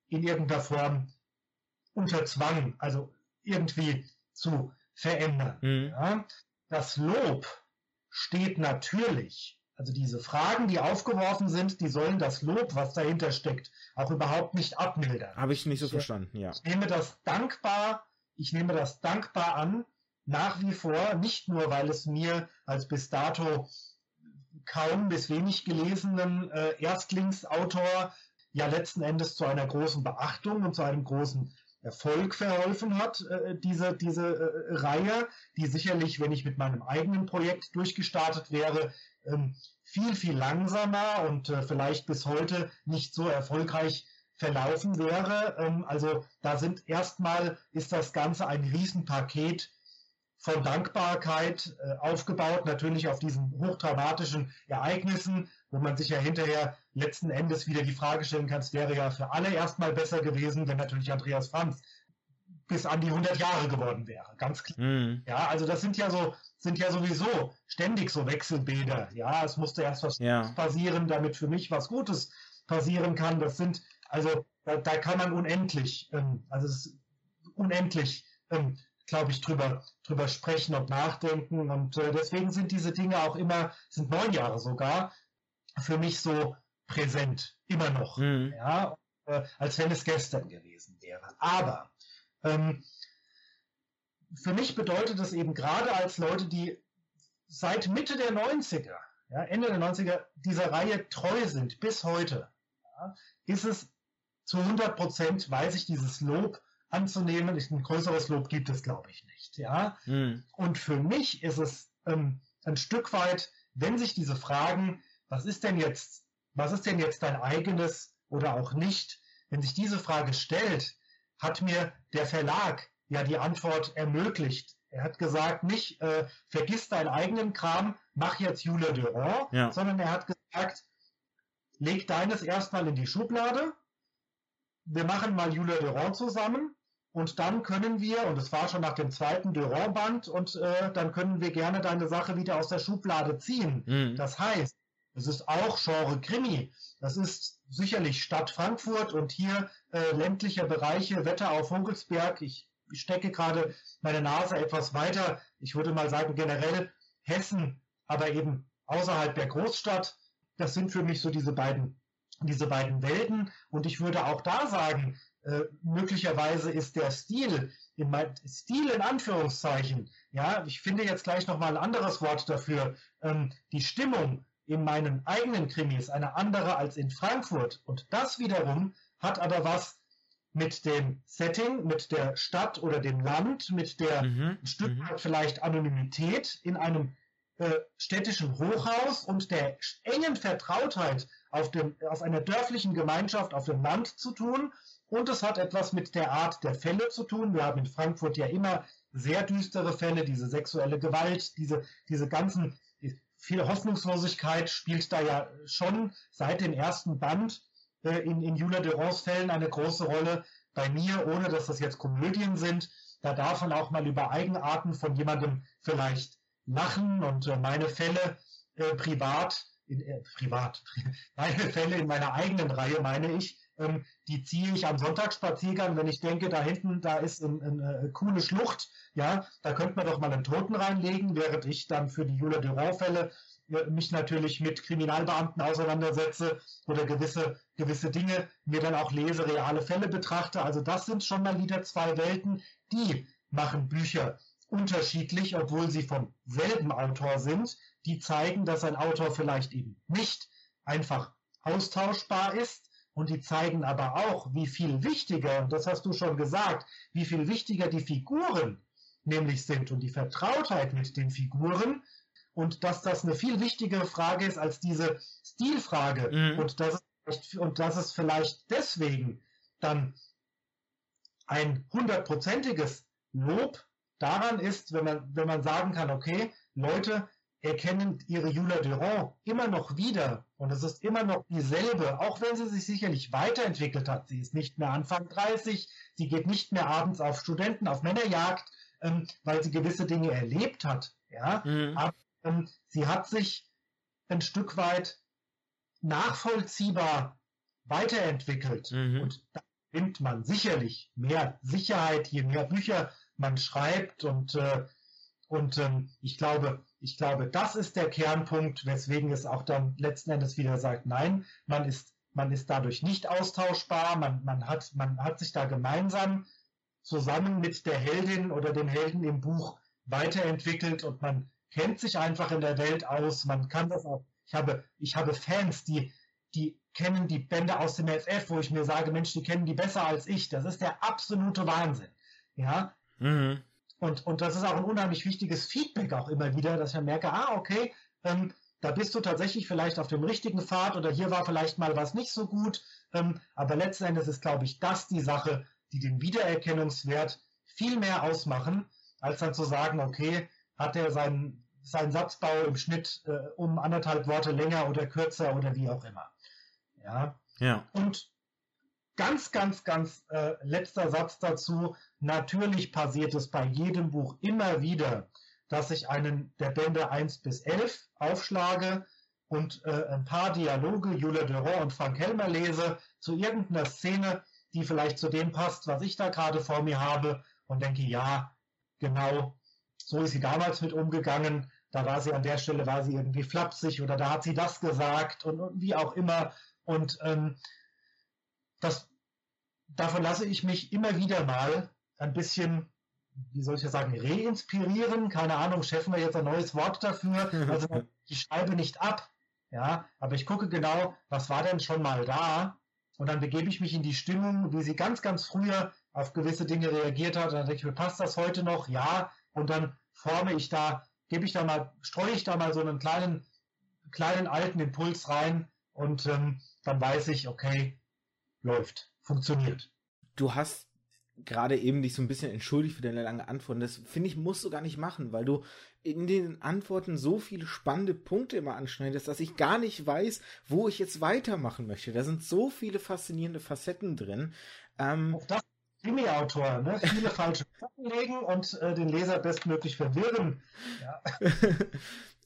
in irgendeiner Form unter Zwang, also irgendwie zu verändern. Mhm. Ja? Das Lob steht natürlich also diese Fragen, die aufgeworfen sind, die sollen das Lob, was dahinter steckt, auch überhaupt nicht abmildern. Habe ich nicht so ich, verstanden, ja. Ich nehme das dankbar, ich nehme das dankbar an, nach wie vor, nicht nur, weil es mir als bis dato kaum bis wenig gelesenen äh, Erstlingsautor ja letzten Endes zu einer großen Beachtung und zu einem großen Erfolg verholfen hat, äh, diese, diese äh, Reihe, die sicherlich, wenn ich mit meinem eigenen Projekt durchgestartet wäre, ähm, viel, viel langsamer und äh, vielleicht bis heute nicht so erfolgreich verlaufen wäre. Ähm, also da sind erstmal, ist das Ganze ein Riesenpaket von Dankbarkeit aufgebaut, natürlich auf diesen hochtraumatischen Ereignissen, wo man sich ja hinterher letzten Endes wieder die Frage stellen kann, es wäre ja für alle erstmal besser gewesen, wenn natürlich Andreas Franz bis an die 100 Jahre geworden wäre, ganz klar. Mhm. Ja, also das sind ja so, sind ja sowieso ständig so Wechselbäder. Ja, es musste erst was ja. passieren, damit für mich was Gutes passieren kann. Das sind, also da, da kann man unendlich, ähm, also es ist unendlich, ähm, glaube ich, drüber, drüber sprechen und nachdenken. Und äh, deswegen sind diese Dinge auch immer, sind neun Jahre sogar, für mich so präsent, immer noch. Mhm. Ja, äh, als wenn es gestern gewesen wäre. Aber ähm, für mich bedeutet es eben gerade als Leute, die seit Mitte der 90er, ja, Ende der 90er dieser Reihe treu sind bis heute, ja, ist es zu 100 Prozent, weiß ich dieses Lob anzunehmen. Ein größeres Lob gibt es, glaube ich, nicht. Ja? Mhm. Und für mich ist es ähm, ein Stück weit, wenn sich diese Fragen, was ist denn jetzt, was ist denn jetzt dein eigenes oder auch nicht, wenn sich diese Frage stellt, hat mir der Verlag ja die Antwort ermöglicht. Er hat gesagt, nicht äh, vergiss deinen eigenen Kram, mach jetzt Jules Durand, ja. sondern er hat gesagt, leg deines erstmal in die Schublade, wir machen mal Jules Durand zusammen und dann können wir, und es war schon nach dem zweiten Durand-Band, und äh, dann können wir gerne deine Sache wieder aus der Schublade ziehen. Mhm. Das heißt, es ist auch Genre Krimi. Das ist sicherlich Stadt Frankfurt und hier äh, ländliche Bereiche, Wetter auf Vogelsberg. Ich, ich stecke gerade meine Nase etwas weiter. Ich würde mal sagen, generell Hessen, aber eben außerhalb der Großstadt. Das sind für mich so diese beiden, diese beiden Welten. Und ich würde auch da sagen, äh, möglicherweise ist der Stil, in mein, Stil in Anführungszeichen, ja, ich finde jetzt gleich nochmal ein anderes Wort dafür, ähm, die Stimmung in meinen eigenen Krimis eine andere als in Frankfurt. Und das wiederum hat aber was mit dem Setting, mit der Stadt oder dem Land, mit der mhm, ein Stück mhm. vielleicht Anonymität in einem äh, städtischen Hochhaus und der engen Vertrautheit auf, dem, auf einer dörflichen Gemeinschaft auf dem Land zu tun. Und es hat etwas mit der Art der Fälle zu tun. Wir haben in Frankfurt ja immer sehr düstere Fälle, diese sexuelle Gewalt, diese, diese ganzen viel Hoffnungslosigkeit spielt da ja schon seit dem ersten Band äh, in, in Julia Durans Fällen eine große Rolle. Bei mir, ohne dass das jetzt Komödien sind, da darf man auch mal über Eigenarten von jemandem vielleicht lachen und äh, meine Fälle äh, privat, in, äh, privat, (laughs) meine Fälle in meiner eigenen Reihe, meine ich, ähm, die ziehe ich am Sonntagsspaziergang, wenn ich denke, da hinten, da ist eine, eine coole Schlucht, ja, da könnte man doch mal einen Toten reinlegen, während ich dann für die Julia Durand-Fälle äh, mich natürlich mit Kriminalbeamten auseinandersetze oder gewisse, gewisse Dinge mir dann auch lese, reale Fälle betrachte. Also das sind schon mal wieder zwei Welten, die machen Bücher unterschiedlich, obwohl sie vom selben Autor sind. Die zeigen, dass ein Autor vielleicht eben nicht einfach austauschbar ist, und die zeigen aber auch, wie viel wichtiger, und das hast du schon gesagt, wie viel wichtiger die Figuren nämlich sind und die Vertrautheit mit den Figuren und dass das eine viel wichtigere Frage ist als diese Stilfrage mhm. und, dass es, und dass es vielleicht deswegen dann ein hundertprozentiges Lob daran ist, wenn man, wenn man sagen kann, okay, Leute, erkennen ihre Julia Durand immer noch wieder und es ist immer noch dieselbe, auch wenn sie sich sicherlich weiterentwickelt hat. Sie ist nicht mehr Anfang 30, sie geht nicht mehr abends auf Studenten, auf Männerjagd, ähm, weil sie gewisse Dinge erlebt hat. Ja? Mhm. Aber ähm, sie hat sich ein Stück weit nachvollziehbar weiterentwickelt mhm. und da nimmt man sicherlich mehr Sicherheit, je mehr Bücher man schreibt und, äh, und ähm, ich glaube, ich glaube, das ist der Kernpunkt, weswegen es auch dann letzten Endes wieder sagt, nein, man ist, man ist dadurch nicht austauschbar, man, man, hat, man hat sich da gemeinsam zusammen mit der Heldin oder dem Helden im Buch weiterentwickelt und man kennt sich einfach in der Welt aus, man kann das auch, ich habe, ich habe Fans, die, die kennen die Bände aus dem FF, wo ich mir sage, Mensch, die kennen die besser als ich. Das ist der absolute Wahnsinn. Ja. Mhm. Und, und das ist auch ein unheimlich wichtiges Feedback auch immer wieder, dass ich merke, ah, okay, ähm, da bist du tatsächlich vielleicht auf dem richtigen Pfad oder hier war vielleicht mal was nicht so gut. Ähm, aber letzten Endes ist, glaube ich, das die Sache, die den Wiedererkennungswert viel mehr ausmachen, als dann zu sagen, okay, hat er seinen, seinen Satzbau im Schnitt äh, um anderthalb Worte länger oder kürzer oder wie auch immer. Ja. ja. Und ganz, ganz, ganz äh, letzter Satz dazu. Natürlich passiert es bei jedem Buch immer wieder, dass ich einen der Bände 1 bis 11 aufschlage und äh, ein paar Dialoge, Julia Durand und Frank Helmer lese, zu irgendeiner Szene, die vielleicht zu dem passt, was ich da gerade vor mir habe und denke, ja, genau, so ist sie damals mit umgegangen. Da war sie an der Stelle, war sie irgendwie flapsig oder da hat sie das gesagt und, und wie auch immer. Und ähm, das, davon lasse ich mich immer wieder mal ein bisschen, wie soll ich das sagen, reinspirieren. Keine Ahnung, schaffen wir jetzt ein neues Wort dafür. (laughs) Also ich schreibe nicht ab, ja, aber ich gucke genau, was war denn schon mal da und dann begebe ich mich in die Stimmung, wie sie ganz, ganz früher auf gewisse Dinge reagiert hat. Dann denke ich mir, passt das heute noch? Ja. Und dann forme ich da, gebe ich da mal, streue ich da mal so einen kleinen, kleinen alten Impuls rein und ähm, dann weiß ich, okay, läuft, funktioniert. Du hast gerade eben dich so ein bisschen entschuldigt für deine lange Antwort. Das finde ich, musst du gar nicht machen, weil du in den Antworten so viele spannende Punkte immer anschneidest, dass ich gar nicht weiß, wo ich jetzt weitermachen möchte. Da sind so viele faszinierende Facetten drin. Ähm, Auch das Krimi-Autor, ne? (laughs) Viele falsche Fakten legen und äh, den Leser bestmöglich verwirren. Ja. (laughs)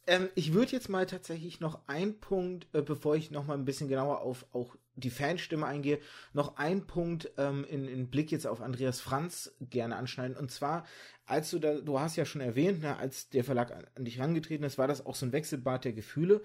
ähm, ich würde jetzt mal tatsächlich noch einen Punkt, äh, bevor ich noch mal ein bisschen genauer auf auch die Fanstimme eingehe, noch einen Punkt ähm, in, in Blick jetzt auf Andreas Franz gerne anschneiden. Und zwar, als du da, du hast ja schon erwähnt, ne, als der Verlag an, an dich herangetreten ist, war das auch so ein Wechselbad der Gefühle.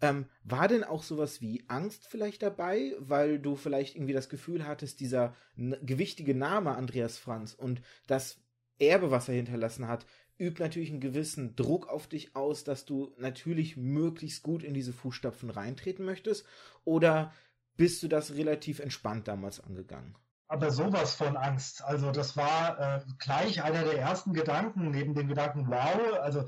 Ähm, war denn auch sowas wie Angst vielleicht dabei, weil du vielleicht irgendwie das Gefühl hattest, dieser gewichtige Name Andreas Franz und das Erbe, was er hinterlassen hat, übt natürlich einen gewissen Druck auf dich aus, dass du natürlich möglichst gut in diese Fußstapfen reintreten möchtest? Oder bist du das relativ entspannt damals angegangen? Aber sowas von Angst. Also das war äh, gleich einer der ersten Gedanken, neben dem Gedanken, wow, also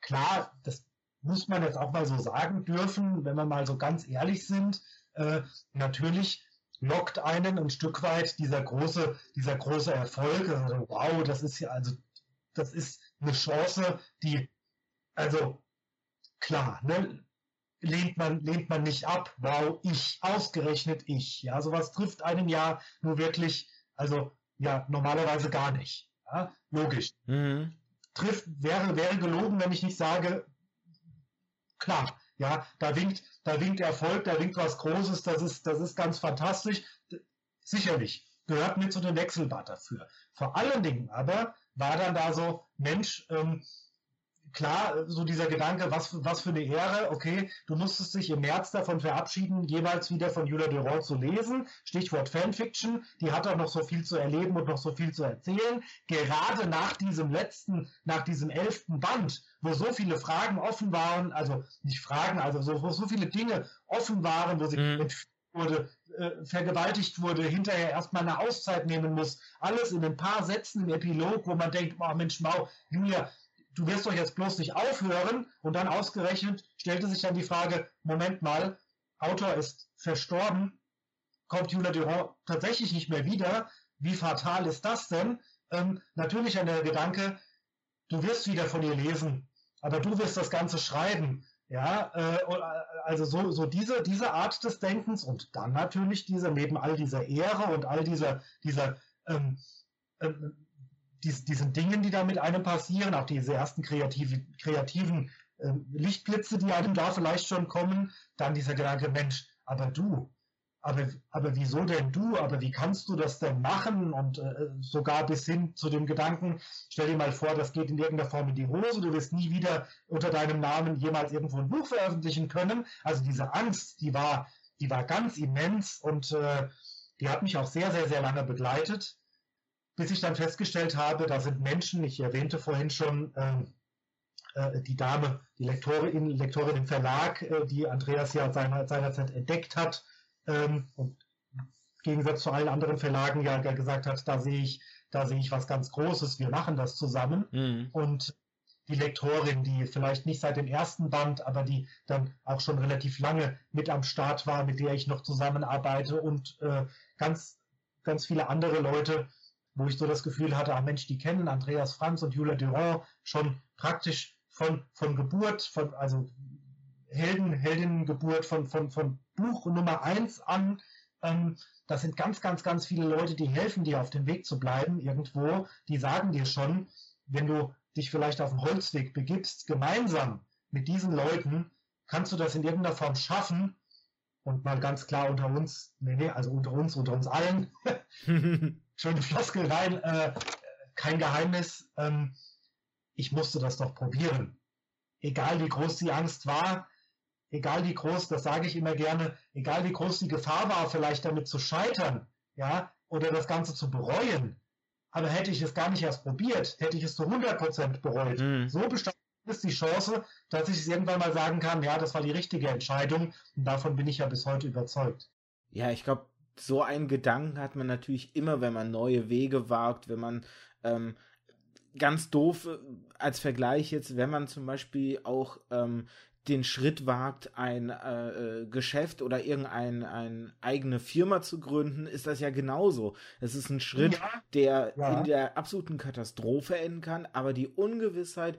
klar, das muss man jetzt auch mal so sagen dürfen, wenn wir mal so ganz ehrlich sind. Äh, natürlich lockt einen ein Stück weit dieser große, dieser große Erfolg. Also, wow, das ist ja, also, das ist eine Chance, die, also, klar, ne, lehnt man, lehnt man nicht ab. Wow, ich, ausgerechnet ich. Ja, sowas trifft einen ja nur wirklich, also, ja, normalerweise gar nicht. Ja, logisch. Mhm. Trifft, wäre, wäre gelogen, wenn ich nicht sage, klar, ja, da winkt, da winkt Erfolg, da winkt was Großes, das ist, das ist ganz fantastisch. Sicherlich, gehört mir zu dem Wechselbad dafür. Vor allen Dingen aber war dann da so, Mensch, ähm, klar, so dieser Gedanke, was, was für eine Ehre, okay, du musstest dich im März davon verabschieden, jeweils wieder von Julia Durand zu lesen. Stichwort Fanfiction, die hat auch noch so viel zu erleben und noch so viel zu erzählen. Gerade nach diesem letzten, nach diesem elften Band, wo so viele Fragen offen waren, also nicht Fragen, also so, wo so viele Dinge offen waren, wo sie mhm. entführt wurde, äh, vergewaltigt wurde, hinterher erstmal eine Auszeit nehmen muss. Alles in ein paar Sätzen im Epilog, wo man denkt, oh Mensch, Mau, Julia, du wirst doch jetzt bloß nicht aufhören. Und dann ausgerechnet stellte sich dann die Frage, Moment mal, Autor ist verstorben, kommt Julia Durand tatsächlich nicht mehr wieder. Wie fatal ist das denn? Ähm, natürlich an der Gedanke, du wirst wieder von ihr lesen, aber du wirst das Ganze schreiben. Ja, äh, äh, also so, so diese, diese Art des Denkens und dann natürlich diese, neben all dieser Ehre und all dieser, dieser ähm, ähm, dies, diesen Dingen, die da mit einem passieren, auch diese ersten kreative, kreativen äh, Lichtblitze, die einem da vielleicht schon kommen, dann dieser Gedanke, Mensch, aber du, aber, aber wieso denn du? Aber wie kannst du das denn machen? Und äh, sogar bis hin zu dem Gedanken, stell dir mal vor, das geht in irgendeiner Form in die Hose, du wirst nie wieder unter deinem Namen jemals irgendwo ein Buch veröffentlichen können. Also diese Angst, die war, die war ganz immens und äh, die hat mich auch sehr, sehr, sehr lange begleitet, bis ich dann festgestellt habe, da sind Menschen, ich erwähnte vorhin schon, äh, äh, die Dame, die Lektorin, Lektorin im Verlag, äh, die Andreas ja seiner, seinerzeit entdeckt hat, ähm, und im Gegensatz zu allen anderen Verlagen ja, ja gesagt hat, da sehe ich, da sehe ich was ganz Großes, wir machen das zusammen. Mhm. Und die Lektorin, die vielleicht nicht seit dem ersten Band, aber die dann auch schon relativ lange mit am Start war, mit der ich noch zusammenarbeite und äh, ganz, ganz viele andere Leute, wo ich so das Gefühl hatte, ah Mensch, die kennen Andreas Franz und Julia Durand schon praktisch von, von Geburt, von, also Helden, Heldinnengeburt von, von, von Buch Nummer eins an. Ähm, das sind ganz, ganz, ganz viele Leute, die helfen dir auf dem Weg zu bleiben irgendwo. Die sagen dir schon, wenn du dich vielleicht auf den Holzweg begibst, gemeinsam mit diesen Leuten, kannst du das in irgendeiner Form schaffen. Und mal ganz klar unter uns, nee, nee, also unter uns, unter uns allen, (laughs) (laughs) schöne Floskel rein, äh, kein Geheimnis, ähm, ich musste das doch probieren. Egal wie groß die Angst war, egal wie groß, das sage ich immer gerne, egal wie groß die Gefahr war, vielleicht damit zu scheitern, ja, oder das Ganze zu bereuen, aber hätte ich es gar nicht erst probiert, hätte ich es zu 100% bereut. Mhm. So bestand ist die Chance, dass ich es irgendwann mal sagen kann, ja, das war die richtige Entscheidung und davon bin ich ja bis heute überzeugt. Ja, ich glaube, so einen Gedanken hat man natürlich immer, wenn man neue Wege wagt, wenn man ähm, ganz doof äh, als Vergleich jetzt, wenn man zum Beispiel auch ähm, den Schritt wagt, ein äh, äh, Geschäft oder irgendeine ein eigene Firma zu gründen, ist das ja genauso. Es ist ein Schritt, ja, der ja. in der absoluten Katastrophe enden kann, aber die Ungewissheit,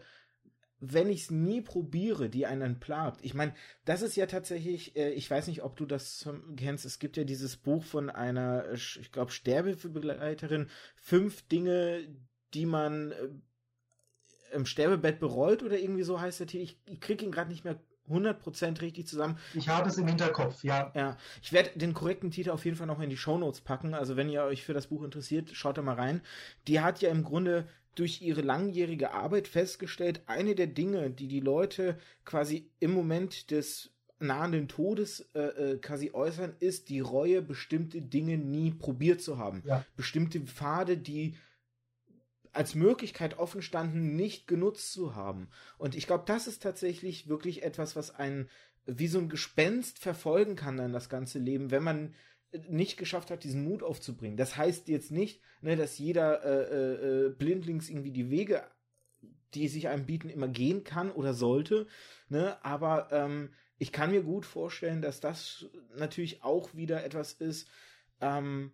wenn ich es nie probiere, die einen plagt. Ich meine, das ist ja tatsächlich, äh, ich weiß nicht, ob du das kennst, es gibt ja dieses Buch von einer, ich glaube, Sterbehilfebegleiterin, fünf Dinge, die man äh, im Sterbebett bereut oder irgendwie so heißt der Titel. Ich, ich kriege ihn gerade nicht mehr 100% richtig zusammen. Ich habe es im Hinterkopf, ja. Ja, ich werde den korrekten Titel auf jeden Fall noch in die Shownotes packen. Also wenn ihr euch für das Buch interessiert, schaut da mal rein. Die hat ja im Grunde durch ihre langjährige Arbeit festgestellt, eine der Dinge, die die Leute quasi im Moment des nahenden Todes äh, äh, quasi äußern, ist die Reue, bestimmte Dinge nie probiert zu haben. Ja. Bestimmte Pfade, die als Möglichkeit offen standen, nicht genutzt zu haben. Und ich glaube, das ist tatsächlich wirklich etwas, was einen wie so ein Gespenst verfolgen kann dann das ganze Leben, wenn man nicht geschafft hat, diesen Mut aufzubringen. Das heißt jetzt nicht, ne, dass jeder äh, äh, blindlings irgendwie die Wege, die sich einem bieten, immer gehen kann oder sollte. Ne? Aber ähm, ich kann mir gut vorstellen, dass das natürlich auch wieder etwas ist, ähm,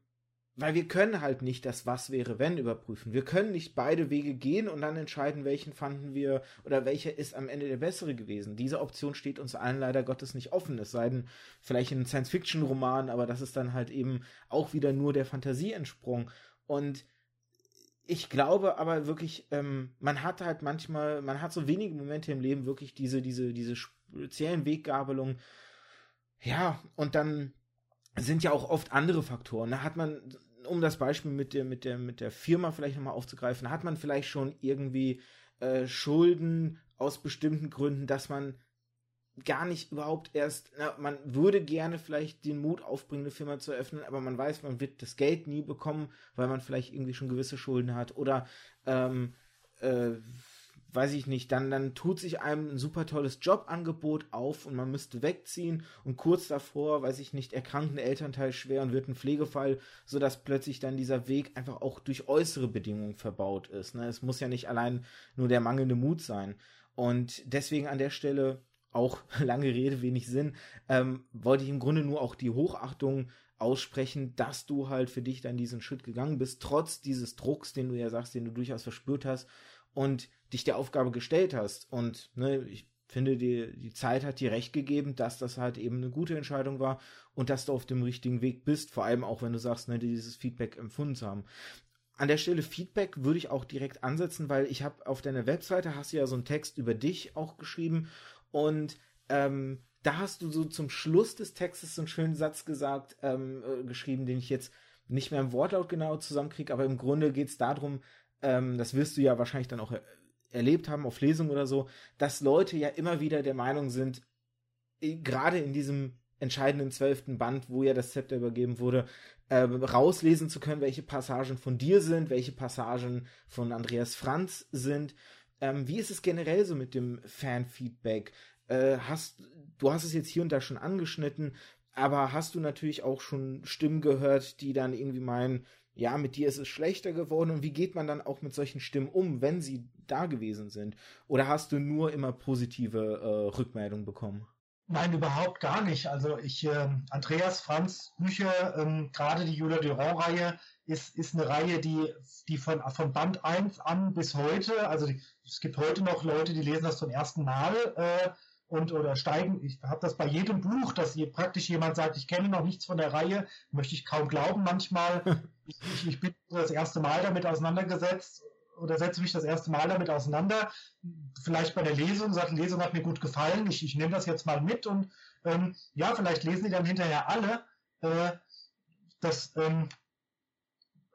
weil wir können halt nicht das Was wäre, wenn überprüfen. Wir können nicht beide Wege gehen und dann entscheiden, welchen fanden wir oder welcher ist am Ende der bessere gewesen. Diese Option steht uns allen leider Gottes nicht offen. Es sei denn, vielleicht in Science-Fiction-Roman, aber das ist dann halt eben auch wieder nur der Fantasie entsprungen. Und ich glaube aber wirklich, ähm, man hat halt manchmal, man hat so wenige Momente im Leben wirklich diese, diese, diese speziellen Weggabelungen. Ja, und dann sind ja auch oft andere Faktoren. Da hat man, um das Beispiel mit der, mit der, mit der Firma vielleicht nochmal aufzugreifen, hat man vielleicht schon irgendwie äh, Schulden aus bestimmten Gründen, dass man gar nicht überhaupt erst, na, man würde gerne vielleicht den Mut aufbringen, eine Firma zu eröffnen, aber man weiß, man wird das Geld nie bekommen, weil man vielleicht irgendwie schon gewisse Schulden hat oder ähm, äh, weiß ich nicht, dann, dann tut sich einem ein super tolles Jobangebot auf und man müsste wegziehen und kurz davor, weiß ich nicht, erkrankt ein Elternteil schwer und wird ein Pflegefall, sodass plötzlich dann dieser Weg einfach auch durch äußere Bedingungen verbaut ist. Ne? Es muss ja nicht allein nur der mangelnde Mut sein. Und deswegen an der Stelle auch (laughs) lange Rede, wenig Sinn, ähm, wollte ich im Grunde nur auch die Hochachtung aussprechen, dass du halt für dich dann diesen Schritt gegangen bist, trotz dieses Drucks, den du ja sagst, den du durchaus verspürt hast und dich der Aufgabe gestellt hast. Und ne, ich finde, die, die Zeit hat dir recht gegeben, dass das halt eben eine gute Entscheidung war und dass du auf dem richtigen Weg bist, vor allem auch wenn du sagst, ne, dieses Feedback empfunden zu haben. An der Stelle Feedback würde ich auch direkt ansetzen, weil ich habe auf deiner Webseite hast du ja so einen Text über dich auch geschrieben und ähm, da hast du so zum Schluss des Textes so einen schönen Satz gesagt, ähm, äh, geschrieben, den ich jetzt nicht mehr im Wortlaut genau zusammenkriege, aber im Grunde geht es darum, ähm, das wirst du ja wahrscheinlich dann auch er erlebt haben auf Lesungen oder so, dass Leute ja immer wieder der Meinung sind, gerade in diesem entscheidenden zwölften Band, wo ja das Zepter übergeben wurde, äh, rauslesen zu können, welche Passagen von dir sind, welche Passagen von Andreas Franz sind. Ähm, wie ist es generell so mit dem Fanfeedback? Äh, hast, du hast es jetzt hier und da schon angeschnitten, aber hast du natürlich auch schon Stimmen gehört, die dann irgendwie meinen, ja, mit dir ist es schlechter geworden und wie geht man dann auch mit solchen Stimmen um, wenn sie da gewesen sind? Oder hast du nur immer positive äh, Rückmeldungen bekommen? Nein, überhaupt gar nicht. Also ich, äh, Andreas Franz Bücher, ähm, gerade die Julia Durand-Reihe, ist, ist eine Reihe, die, die von, von Band 1 an bis heute, also die, es gibt heute noch Leute, die lesen das zum ersten Mal äh, und oder steigen. Ich habe das bei jedem Buch, dass praktisch jemand sagt, ich kenne noch nichts von der Reihe, möchte ich kaum glauben manchmal. (laughs) ich, ich, ich bin das erste Mal damit auseinandergesetzt oder setze mich das erste Mal damit auseinander. Vielleicht bei der Lesung, sagt, die Lesung hat mir gut gefallen, ich, ich nehme das jetzt mal mit und ähm, ja, vielleicht lesen die dann hinterher alle. Äh, das, ähm,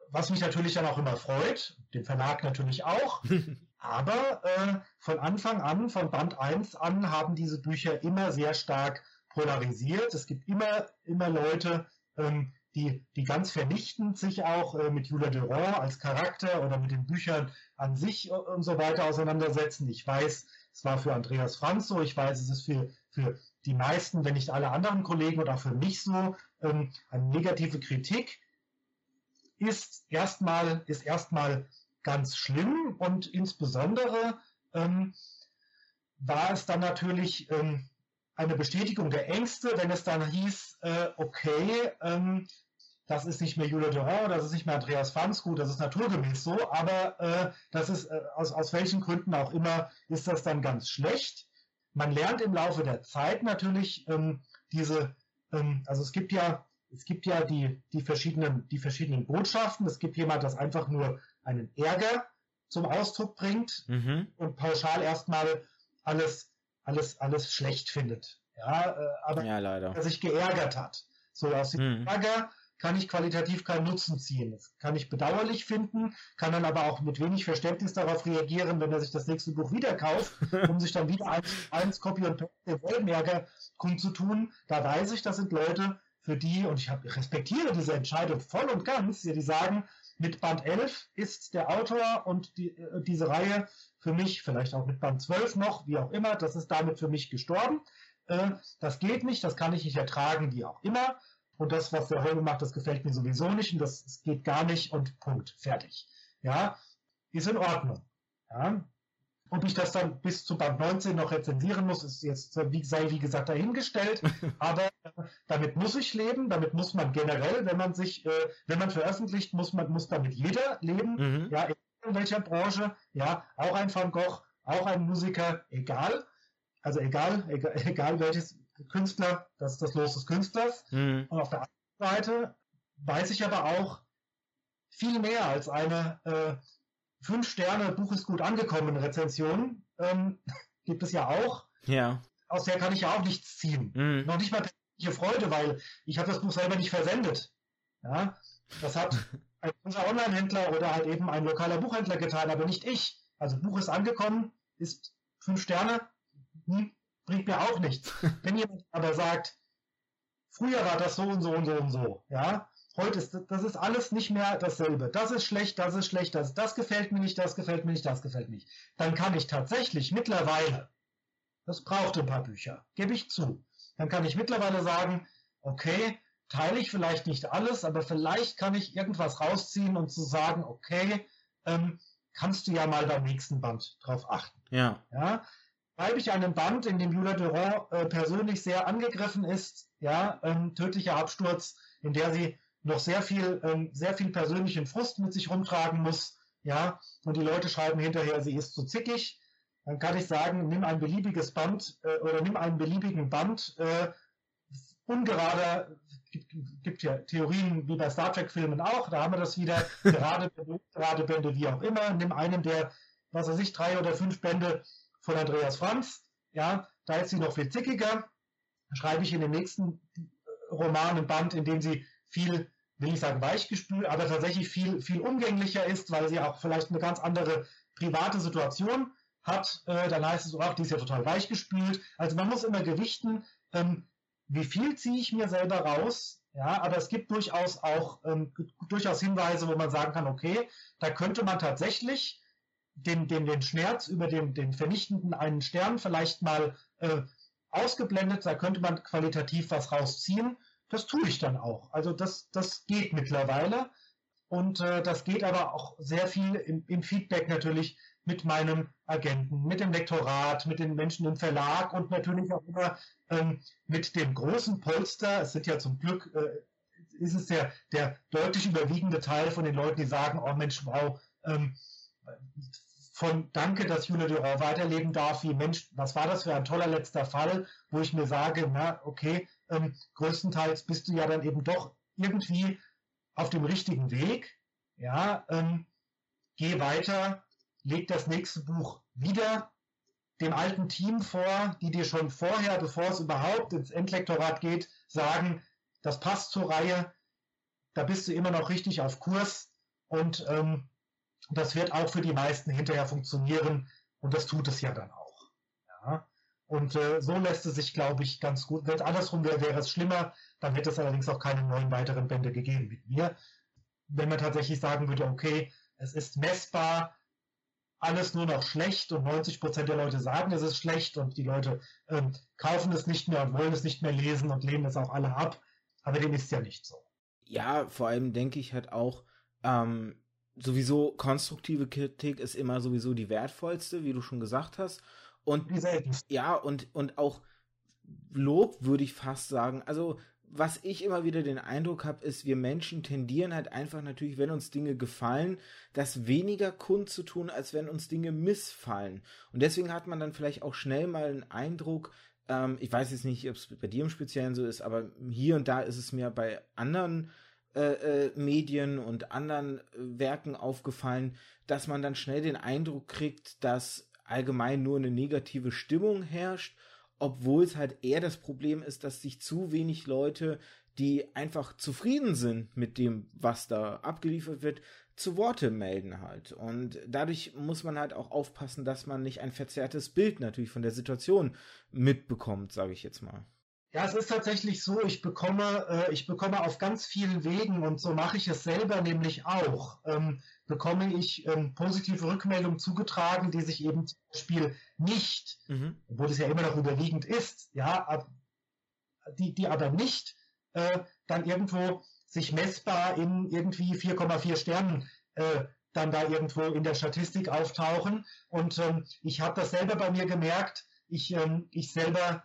was mich natürlich dann auch immer freut, den Verlag natürlich auch. (laughs) Aber äh, von Anfang an, von Band 1 an, haben diese Bücher immer sehr stark polarisiert. Es gibt immer, immer Leute, ähm, die, die ganz vernichtend sich auch äh, mit Julia Durand als Charakter oder mit den Büchern an sich und so weiter auseinandersetzen. Ich weiß, es war für Andreas Franz so, ich weiß, es ist für, für die meisten, wenn nicht alle anderen Kollegen und auch für mich so, ähm, eine negative Kritik ist erstmal, ist erstmal ganz schlimm und insbesondere ähm, war es dann natürlich ähm, eine Bestätigung der Ängste, wenn es dann hieß, äh, okay, ähm, das ist nicht mehr Julia Durand, das ist nicht mehr Andreas Franz, gut, das ist naturgemäß so, aber äh, das ist äh, aus, aus welchen Gründen auch immer, ist das dann ganz schlecht. Man lernt im Laufe der Zeit natürlich ähm, diese, ähm, also es gibt ja, es gibt ja die, die, verschiedenen, die verschiedenen Botschaften. Es gibt jemand, das einfach nur einen Ärger zum Ausdruck bringt mhm. und pauschal erstmal alles alles, alles schlecht findet. Ja, äh, aber ja, leider. er sich geärgert hat. So aus dem hm. Ärger kann ich qualitativ keinen Nutzen ziehen. Das kann ich bedauerlich finden, kann dann aber auch mit wenig Verständnis darauf reagieren, wenn er sich das nächste Buch wieder kauft, (laughs) um sich dann wieder eins, eins Copy und Paste denselben Ärger kundzutun. Da weiß ich, das sind Leute, für die, und ich hab, respektiere diese Entscheidung voll und ganz, die sagen, mit Band 11 ist der Autor und die, äh, diese Reihe für mich, vielleicht auch mit Band 12 noch, wie auch immer, das ist damit für mich gestorben. Äh, das geht nicht, das kann ich nicht ertragen, wie auch immer. Und das, was der Holme macht, das gefällt mir sowieso nicht und das, das geht gar nicht und Punkt, fertig. Ja, ist in Ordnung. Ja, ob ich das dann bis zu Band 19 noch rezensieren muss, ist jetzt, wie, sei wie gesagt dahingestellt. (laughs) Aber äh, damit muss ich leben, damit muss man generell, wenn man sich, äh, wenn man veröffentlicht, muss man, muss damit jeder leben. Mhm. Ja, in welcher Branche, ja, auch ein Van Gogh, auch ein Musiker, egal. Also egal, egal, (laughs) egal welches Künstler, das ist das Los des Künstlers. Mhm. Und auf der anderen Seite weiß ich aber auch viel mehr als eine äh, fünf Sterne, Buch ist gut angekommen, Rezension ähm, (laughs) gibt es ja auch. Ja. Aus der kann ich ja auch nichts ziehen. Mhm. Noch nicht mal persönliche Freude, weil ich habe das Buch selber nicht versendet. Ja, das hat (laughs) ein, unser Online-Händler oder halt eben ein lokaler Buchhändler getan, aber nicht ich. Also Buch ist angekommen, ist fünf Sterne, hm, bringt mir auch nichts. (laughs) Wenn jemand aber sagt, früher war das so und so und so und so, ja, Heute ist das ist alles nicht mehr dasselbe. Das ist schlecht, das ist schlecht, das, das gefällt mir nicht, das gefällt mir nicht, das gefällt mir nicht. Dann kann ich tatsächlich mittlerweile, das braucht ein paar Bücher, gebe ich zu. Dann kann ich mittlerweile sagen, okay, teile ich vielleicht nicht alles, aber vielleicht kann ich irgendwas rausziehen und zu sagen, okay, ähm, kannst du ja mal beim nächsten Band drauf achten. Ja. Ja. Schreibe ich einen Band, in dem Julia Durand äh, persönlich sehr angegriffen ist, ja, ähm, tödlicher Absturz, in der sie noch sehr viel, ähm, sehr viel persönlichen Frust mit sich rumtragen muss, ja, und die Leute schreiben hinterher, sie ist zu zickig, dann kann ich sagen, nimm ein beliebiges Band äh, oder nimm einen beliebigen Band, äh, ungerader, gibt, gibt ja Theorien wie bei Star Trek-Filmen auch, da haben wir das wieder, (laughs) gerade, gerade Bände, wie auch immer, nimm einen der, was weiß ich, drei oder fünf Bände von Andreas Franz, ja, da ist sie noch viel zickiger, schreibe ich in dem nächsten Roman ein Band, in dem sie viel, will ich sagen, weichgespült, aber tatsächlich viel, viel umgänglicher ist, weil sie auch vielleicht eine ganz andere private Situation hat, äh, dann heißt es, ach, die ist ja total weichgespült. Also man muss immer gewichten, ähm, wie viel ziehe ich mir selber raus, ja, aber es gibt durchaus auch ähm, durchaus Hinweise, wo man sagen kann, okay, da könnte man tatsächlich den, den, den Schmerz über den, den vernichtenden einen Stern vielleicht mal äh, ausgeblendet, da könnte man qualitativ was rausziehen. Das tue ich dann auch. Also das, das geht mittlerweile. Und äh, das geht aber auch sehr viel im, im Feedback natürlich mit meinem Agenten, mit dem Lektorat, mit den Menschen im Verlag und natürlich auch immer ähm, mit dem großen Polster. Es sind ja zum Glück, äh, ist es der, der deutlich überwiegende Teil von den Leuten, die sagen, oh Mensch, wow, ähm, von Danke, dass Julia Durand weiterleben darf, wie Mensch, was war das für ein toller letzter Fall, wo ich mir sage, na, okay, ähm, größtenteils bist du ja dann eben doch irgendwie auf dem richtigen Weg, ja, ähm, geh weiter, leg das nächste Buch wieder dem alten Team vor, die dir schon vorher, bevor es überhaupt ins Endlektorat geht, sagen, das passt zur Reihe, da bist du immer noch richtig auf Kurs. Und ähm, das wird auch für die meisten hinterher funktionieren und das tut es ja dann auch. Ja? Und äh, so lässt es sich, glaube ich, ganz gut. Wenn andersrum wäre, wäre es schlimmer. Dann hätte es allerdings auch keine neuen weiteren Bände gegeben mit mir. Wenn man tatsächlich sagen würde, okay, es ist messbar, alles nur noch schlecht und 90 Prozent der Leute sagen, es ist schlecht und die Leute ähm, kaufen es nicht mehr und wollen es nicht mehr lesen und lehnen es auch alle ab. Aber dem ist ja nicht so. Ja, vor allem denke ich halt auch, ähm, sowieso konstruktive Kritik ist immer sowieso die wertvollste, wie du schon gesagt hast. Und ja, und, und auch Lob würde ich fast sagen. Also was ich immer wieder den Eindruck habe, ist, wir Menschen tendieren halt einfach natürlich, wenn uns Dinge gefallen, das weniger kund zu tun, als wenn uns Dinge missfallen. Und deswegen hat man dann vielleicht auch schnell mal einen Eindruck, ähm, ich weiß jetzt nicht, ob es bei dir im Speziellen so ist, aber hier und da ist es mir bei anderen äh, äh, Medien und anderen äh, Werken aufgefallen, dass man dann schnell den Eindruck kriegt, dass allgemein nur eine negative Stimmung herrscht obwohl es halt eher das Problem ist, dass sich zu wenig Leute, die einfach zufrieden sind mit dem, was da abgeliefert wird, zu Worte melden halt. Und dadurch muss man halt auch aufpassen, dass man nicht ein verzerrtes Bild natürlich von der Situation mitbekommt, sage ich jetzt mal. Ja, es ist tatsächlich so, ich bekomme, äh, ich bekomme auf ganz vielen Wegen und so mache ich es selber nämlich auch. Ähm, bekomme ich ähm, positive Rückmeldungen zugetragen, die sich eben zum Beispiel nicht, mhm. obwohl es ja immer noch überwiegend ist, ja, ab, die, die aber nicht äh, dann irgendwo sich messbar in irgendwie 4,4 Sternen äh, dann da irgendwo in der Statistik auftauchen. Und ähm, ich habe das selber bei mir gemerkt. Ich, ähm, ich selber,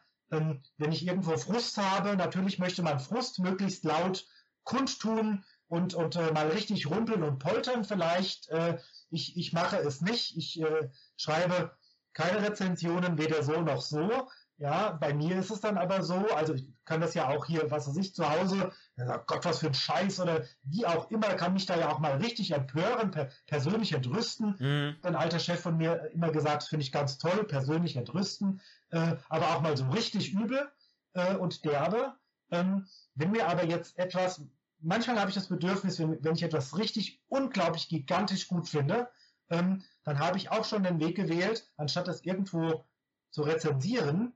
wenn ich irgendwo Frust habe, natürlich möchte man Frust möglichst laut kundtun und, und äh, mal richtig rumpeln und poltern vielleicht. Äh, ich, ich mache es nicht. Ich äh, schreibe keine Rezensionen, weder so noch so. Ja, bei mir ist es dann aber so, also ich kann das ja auch hier, was weiß ich, zu Hause, oh Gott, was für ein Scheiß oder wie auch immer, kann mich da ja auch mal richtig empören, per, persönlich entrüsten. Mhm. Ein alter Chef von mir immer gesagt, finde ich ganz toll, persönlich entrüsten, äh, aber auch mal so richtig übel äh, und derbe. Ähm, wenn mir aber jetzt etwas, manchmal habe ich das Bedürfnis, wenn, wenn ich etwas richtig unglaublich gigantisch gut finde, ähm, dann habe ich auch schon den Weg gewählt, anstatt das irgendwo zu rezensieren,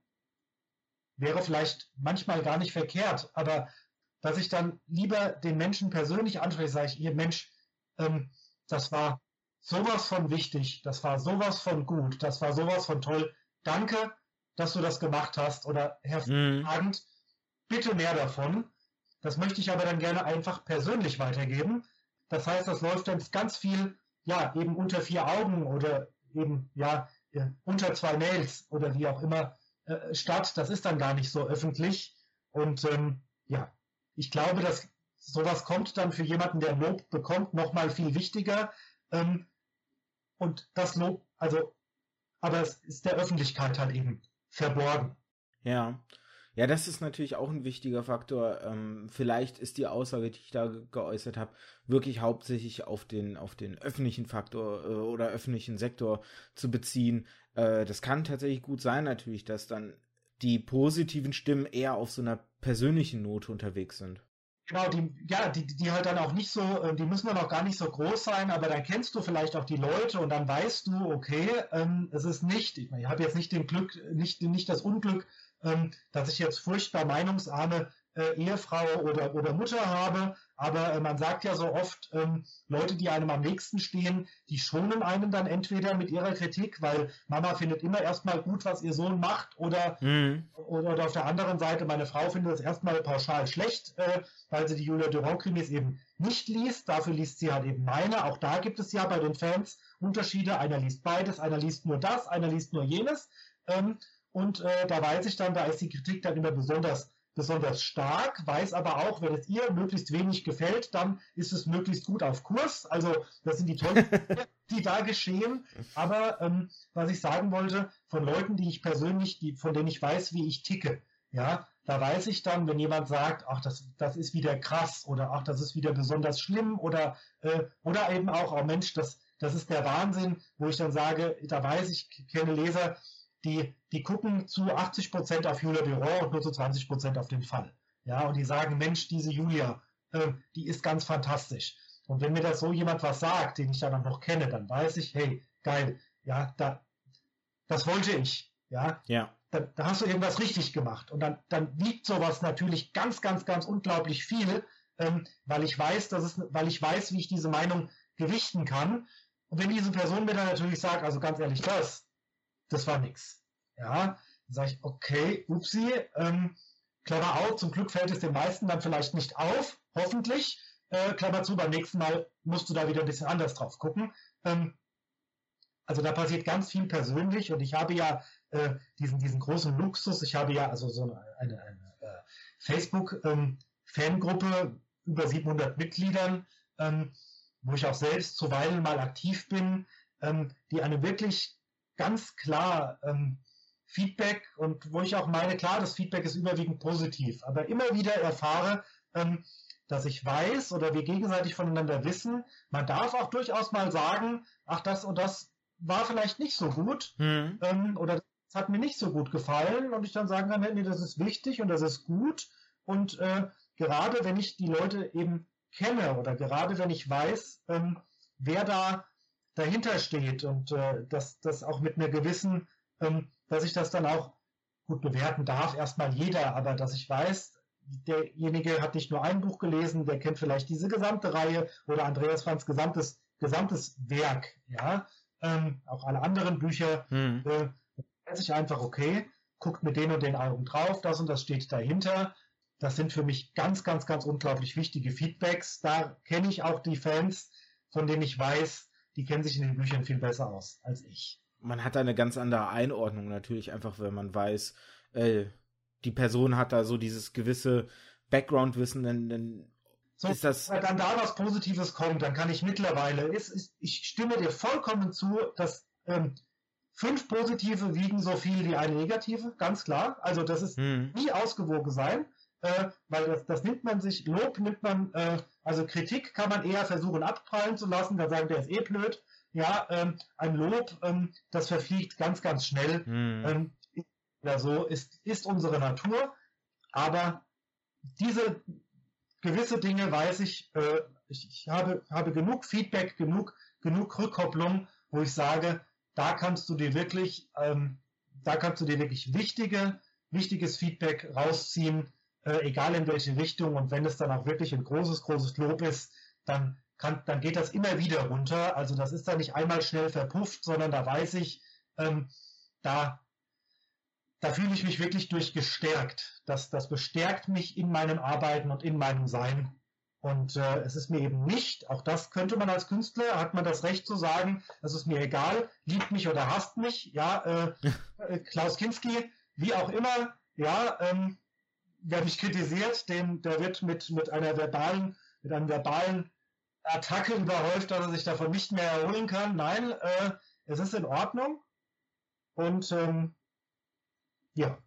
wäre vielleicht manchmal gar nicht verkehrt, aber dass ich dann lieber den Menschen persönlich anspreche, sage ich, hier Mensch, ähm, das war sowas von wichtig, das war sowas von gut, das war sowas von toll. Danke, dass du das gemacht hast oder hervorragend. Mhm. Bitte mehr davon. Das möchte ich aber dann gerne einfach persönlich weitergeben. Das heißt, das läuft dann ganz viel, ja, eben unter vier Augen oder eben, ja, äh, unter zwei Mails oder wie auch immer äh, statt. Das ist dann gar nicht so öffentlich. Und ähm, ja, ich glaube, dass sowas kommt dann für jemanden, der Lob bekommt, nochmal viel wichtiger. Ähm, und das Lob, also, aber es ist der Öffentlichkeit halt eben verborgen. Ja. Ja, das ist natürlich auch ein wichtiger Faktor. Ähm, vielleicht ist die Aussage, die ich da geäußert habe, wirklich hauptsächlich auf den, auf den öffentlichen Faktor äh, oder öffentlichen Sektor zu beziehen. Äh, das kann tatsächlich gut sein, natürlich, dass dann die positiven Stimmen eher auf so einer persönlichen Note unterwegs sind. Genau, die, ja, die, die halt dann auch nicht so, äh, die müssen dann auch gar nicht so groß sein, aber dann kennst du vielleicht auch die Leute und dann weißt du, okay, ähm, es ist nicht, ich, meine, ich habe jetzt nicht den Glück, nicht, nicht das Unglück, ähm, dass ich jetzt furchtbar meinungsarme äh, Ehefrau oder, oder Mutter habe. Aber äh, man sagt ja so oft, ähm, Leute, die einem am nächsten stehen, die schonen einen dann entweder mit ihrer Kritik, weil Mama findet immer erstmal gut, was ihr Sohn macht, oder, mhm. oder, oder, auf der anderen Seite, meine Frau findet es erstmal pauschal schlecht, äh, weil sie die Julia Durand-Krimis eben nicht liest. Dafür liest sie halt eben meine. Auch da gibt es ja bei den Fans Unterschiede. Einer liest beides, einer liest nur das, einer liest nur jenes. Ähm, und äh, da weiß ich dann, da ist die Kritik dann immer besonders besonders stark, weiß aber auch, wenn es ihr möglichst wenig gefällt, dann ist es möglichst gut auf Kurs. Also das sind die tollen (laughs) die da geschehen. Aber ähm, was ich sagen wollte, von Leuten, die ich persönlich, die, von denen ich weiß, wie ich ticke, ja, da weiß ich dann, wenn jemand sagt, ach, das, das ist wieder krass oder ach, das ist wieder besonders schlimm oder, äh, oder eben auch, oh Mensch, das, das ist der Wahnsinn, wo ich dann sage, da weiß ich, kenne Leser, die, die gucken zu 80 Prozent auf Julia Durand und nur zu 20 Prozent auf den Fall. Ja, und die sagen, Mensch, diese Julia, äh, die ist ganz fantastisch. Und wenn mir das so jemand was sagt, den ich dann noch kenne, dann weiß ich, hey, geil, ja, da, das wollte ich, ja. Ja. Da, da hast du irgendwas richtig gemacht. Und dann, dann wiegt sowas natürlich ganz, ganz, ganz unglaublich viel, ähm, weil ich weiß, dass es, weil ich weiß, wie ich diese Meinung gewichten kann. Und wenn diese Person mir dann natürlich sagt, also ganz ehrlich, das, das war nix. Ja, dann sage ich, okay, upsi, ähm, Klammer auf, zum Glück fällt es den meisten dann vielleicht nicht auf, hoffentlich. Äh, Klammer zu, beim nächsten Mal musst du da wieder ein bisschen anders drauf gucken. Ähm, also da passiert ganz viel persönlich und ich habe ja äh, diesen, diesen großen Luxus, ich habe ja also so eine, eine, eine äh, Facebook-Fangruppe ähm, über 700 Mitgliedern, ähm, wo ich auch selbst zuweilen mal aktiv bin, ähm, die eine wirklich ganz klar ähm, Feedback und wo ich auch meine, klar, das Feedback ist überwiegend positiv, aber immer wieder erfahre, ähm, dass ich weiß oder wir gegenseitig voneinander wissen, man darf auch durchaus mal sagen, ach, das und das war vielleicht nicht so gut mhm. ähm, oder das hat mir nicht so gut gefallen und ich dann sagen kann, nee, das ist wichtig und das ist gut und äh, gerade wenn ich die Leute eben kenne oder gerade wenn ich weiß, ähm, wer da dahinter steht und äh, dass das auch mit einer gewissen, ähm, dass ich das dann auch gut bewerten darf, erstmal jeder, aber dass ich weiß, derjenige hat nicht nur ein Buch gelesen, der kennt vielleicht diese gesamte Reihe oder Andreas Franz gesamtes, gesamtes Werk, ja, ähm, auch alle anderen Bücher, hm. äh, weiß ich einfach, okay, guckt mit den und den Augen drauf, das und das steht dahinter. Das sind für mich ganz, ganz, ganz unglaublich wichtige Feedbacks. Da kenne ich auch die Fans, von denen ich weiß, die kennen sich in den Büchern viel besser aus als ich. Man hat eine ganz andere Einordnung natürlich, einfach wenn man weiß, äh, die Person hat da so dieses gewisse Background-Wissen, dann, dann so, ist das. Wenn dann da was Positives kommt, dann kann ich mittlerweile, ist, ist, ich stimme dir vollkommen zu, dass ähm, fünf positive wiegen so viel wie eine negative, ganz klar. Also das ist hm. nie ausgewogen sein, äh, weil das, das nimmt man sich, Lob nimmt man äh, also Kritik kann man eher versuchen abprallen zu lassen, da sagen, der ist eh blöd. Ja, ähm, ein Lob, ähm, das verfliegt ganz, ganz schnell. Mhm. Ähm, ja, so ist, ist unsere Natur. Aber diese gewisse Dinge weiß ich, äh, ich, ich habe, habe genug Feedback, genug, genug Rückkopplung, wo ich sage, da kannst du dir wirklich, ähm, da kannst du dir wirklich wichtige, wichtiges Feedback rausziehen, äh, egal in welche Richtung. Und wenn es dann auch wirklich ein großes, großes Lob ist, dann, kann, dann geht das immer wieder runter. Also das ist dann nicht einmal schnell verpufft, sondern da weiß ich, ähm, da, da fühle ich mich wirklich durch gestärkt. Das, das bestärkt mich in meinem Arbeiten und in meinem Sein. Und äh, es ist mir eben nicht, auch das könnte man als Künstler, hat man das Recht zu sagen, es ist mir egal, liebt mich oder hasst mich, ja, äh, (laughs) äh Klaus Kinski, wie auch immer, ja, ähm, wer mich kritisiert, dem, der wird mit, mit einer verbalen, mit einem verbalen Attacke überhäuft, dass er sich davon nicht mehr erholen kann. Nein, äh, es ist in Ordnung. Und ähm, ja.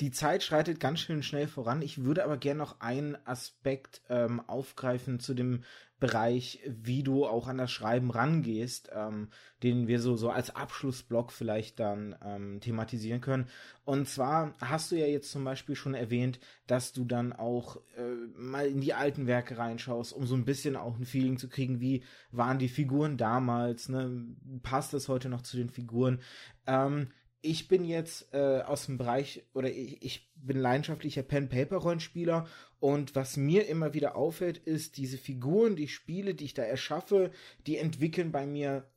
Die Zeit schreitet ganz schön schnell voran. Ich würde aber gerne noch einen Aspekt ähm, aufgreifen zu dem Bereich, wie du auch an das Schreiben rangehst, ähm, den wir so, so als Abschlussblock vielleicht dann ähm, thematisieren können. Und zwar hast du ja jetzt zum Beispiel schon erwähnt, dass du dann auch äh, mal in die alten Werke reinschaust, um so ein bisschen auch ein Feeling zu kriegen, wie waren die Figuren damals, ne? Passt das heute noch zu den Figuren? Ähm, ich bin jetzt äh, aus dem Bereich oder ich, ich bin leidenschaftlicher Pen-Paper-Rollenspieler und was mir immer wieder auffällt, ist, diese Figuren, die Spiele, die ich da erschaffe, die entwickeln bei mir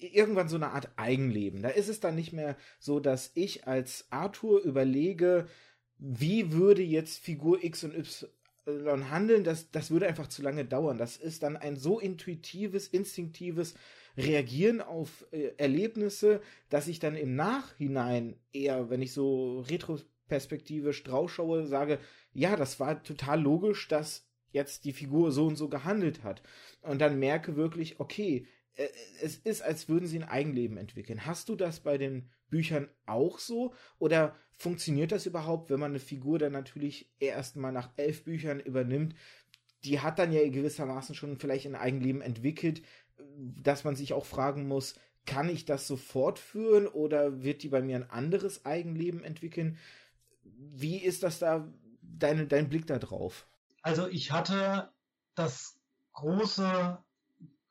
irgendwann so eine Art Eigenleben. Da ist es dann nicht mehr so, dass ich als Arthur überlege, wie würde jetzt Figur X und Y handeln, das, das würde einfach zu lange dauern. Das ist dann ein so intuitives, instinktives Reagieren auf äh, Erlebnisse, dass ich dann im Nachhinein eher, wenn ich so retroperspektivisch draufschaue, sage, ja, das war total logisch, dass jetzt die Figur so und so gehandelt hat. Und dann merke wirklich, okay, äh, es ist, als würden sie ein Eigenleben entwickeln. Hast du das bei den Büchern auch so? Oder funktioniert das überhaupt, wenn man eine Figur dann natürlich erst mal nach elf Büchern übernimmt? Die hat dann ja gewissermaßen schon vielleicht ein Eigenleben entwickelt, dass man sich auch fragen muss, kann ich das so fortführen oder wird die bei mir ein anderes Eigenleben entwickeln? Wie ist das da, deine, dein Blick da drauf? Also ich hatte das große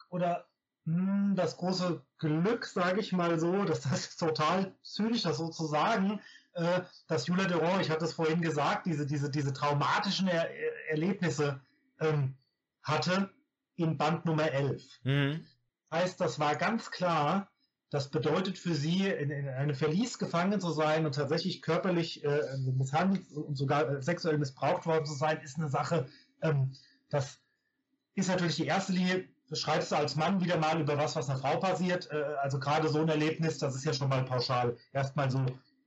oder hm, das große Glück, sage ich mal so, dass das (laughs) total zynisch, das so zu sagen, äh, dass Julia Durand, ich hatte es vorhin gesagt, diese, diese, diese traumatischen er Erlebnisse ähm, hatte in Band Nummer 11. Mhm. Heißt, das war ganz klar, das bedeutet für sie, in, in einem Verlies gefangen zu sein und tatsächlich körperlich äh, misshandelt und sogar äh, sexuell missbraucht worden zu sein, ist eine Sache, ähm, das ist natürlich die erste Linie, schreibst du als Mann wieder mal über was, was einer Frau passiert. Äh, also gerade so ein Erlebnis, das ist ja schon mal pauschal erstmal so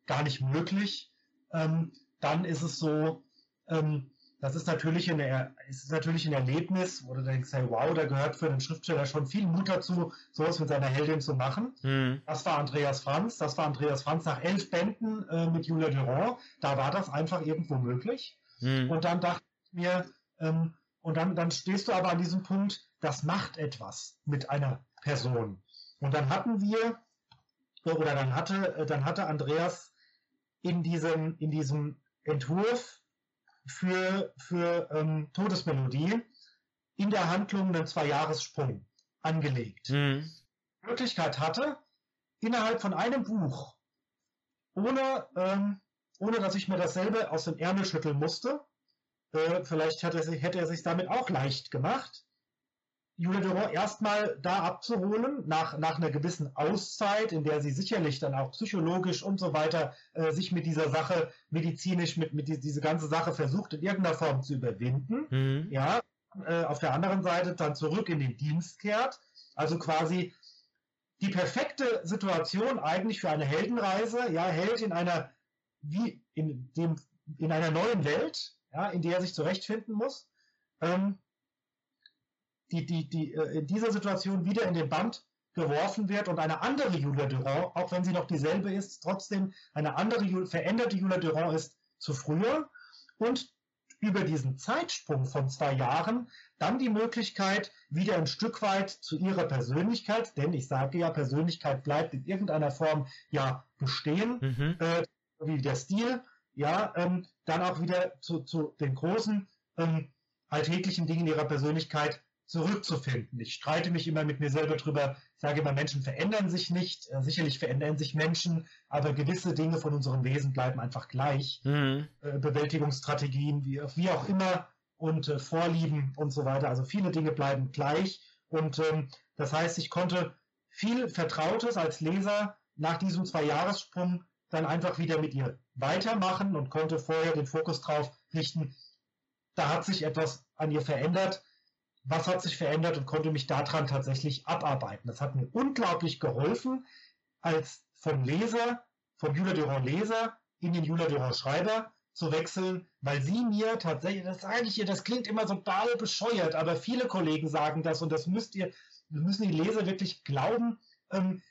gar nicht möglich. Ähm, dann ist es so, ähm, das ist natürlich, eine, ist natürlich ein Erlebnis, wo du denkst, hey, wow, da gehört für einen Schriftsteller schon viel Mut dazu, sowas mit seiner Heldin zu machen. Mhm. Das war Andreas Franz, das war Andreas Franz nach elf Bänden äh, mit Julia Durand, da war das einfach irgendwo möglich. Mhm. Und dann dachte ich mir, ähm, und dann, dann stehst du aber an diesem Punkt, das macht etwas mit einer Person. Und dann hatten wir, oder dann hatte, äh, dann hatte Andreas in diesem, in diesem Entwurf für, für ähm, Todesmelodie in der Handlung einen Zwei-Jahres-Sprung angelegt. Mhm. Möglichkeit hatte, innerhalb von einem Buch, ohne, ähm, ohne dass ich mir dasselbe aus dem Ärmel schütteln musste, äh, vielleicht hätte er, sich, hätte er sich damit auch leicht gemacht, Julia Durand erstmal da abzuholen, nach, nach einer gewissen Auszeit, in der sie sicherlich dann auch psychologisch und so weiter äh, sich mit dieser Sache medizinisch, mit, mit die, diese ganze Sache versucht in irgendeiner Form zu überwinden. Mhm. Ja, äh, auf der anderen Seite dann zurück in den Dienst kehrt. Also quasi die perfekte Situation eigentlich für eine Heldenreise, ja, Held in einer, wie in dem, in einer neuen Welt, ja, in der er sich zurechtfinden muss. Ähm, die, die, die äh, in dieser Situation wieder in den Band geworfen wird und eine andere Julia Durand, auch wenn sie noch dieselbe ist, trotzdem eine andere veränderte Julia Durand ist zu früher und über diesen Zeitsprung von zwei Jahren dann die Möglichkeit, wieder ein Stück weit zu ihrer Persönlichkeit, denn ich sage ja, Persönlichkeit bleibt in irgendeiner Form ja bestehen, mhm. äh, wie der Stil, ja, ähm, dann auch wieder zu, zu den großen ähm, alltäglichen Dingen ihrer Persönlichkeit zurückzufinden. Ich streite mich immer mit mir selber drüber, sage immer, Menschen verändern sich nicht. Äh, sicherlich verändern sich Menschen, aber gewisse Dinge von unserem Wesen bleiben einfach gleich. Mhm. Äh, Bewältigungsstrategien, wie, wie, auch immer, und äh, Vorlieben und so weiter. Also viele Dinge bleiben gleich. Und ähm, das heißt, ich konnte viel Vertrautes als Leser nach diesem Zwei-Jahressprung dann einfach wieder mit ihr weitermachen und konnte vorher den Fokus drauf richten. Da hat sich etwas an ihr verändert was hat sich verändert und konnte mich daran tatsächlich abarbeiten. Das hat mir unglaublich geholfen, als vom Leser, vom Julia Durand Leser in den Julia Durand Schreiber zu wechseln, weil sie mir tatsächlich, das sage ich ihr, das klingt immer so total bescheuert, aber viele Kollegen sagen das und das müsst ihr, müssen die Leser wirklich glauben. Ähm,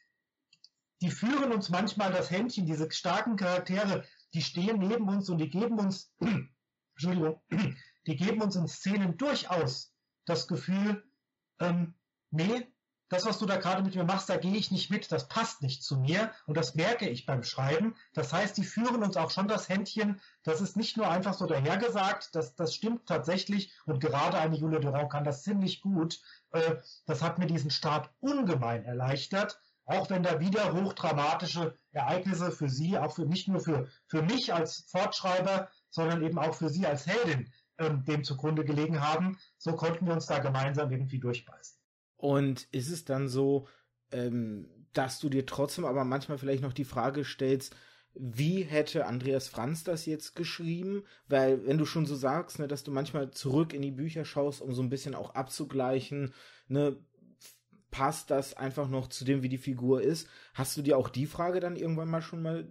die führen uns manchmal das Händchen, diese starken Charaktere, die stehen neben uns und die geben uns, (clears throat) Entschuldigung, (clears throat) die geben uns in Szenen durchaus das Gefühl, ähm, nee, das, was du da gerade mit mir machst, da gehe ich nicht mit, das passt nicht zu mir und das merke ich beim Schreiben. Das heißt, die führen uns auch schon das Händchen. Das ist nicht nur einfach so dahergesagt, das, das stimmt tatsächlich und gerade eine Julia Durand kann das ziemlich gut. Äh, das hat mir diesen Start ungemein erleichtert, auch wenn da wieder hochdramatische Ereignisse für sie, auch für nicht nur für, für mich als Fortschreiber, sondern eben auch für sie als Heldin ähm, dem zugrunde gelegen haben. So konnten wir uns da gemeinsam irgendwie durchbeißen. Und ist es dann so, ähm, dass du dir trotzdem aber manchmal vielleicht noch die Frage stellst, wie hätte Andreas Franz das jetzt geschrieben? Weil, wenn du schon so sagst, ne, dass du manchmal zurück in die Bücher schaust, um so ein bisschen auch abzugleichen, ne, passt das einfach noch zu dem, wie die Figur ist? Hast du dir auch die Frage dann irgendwann mal schon mal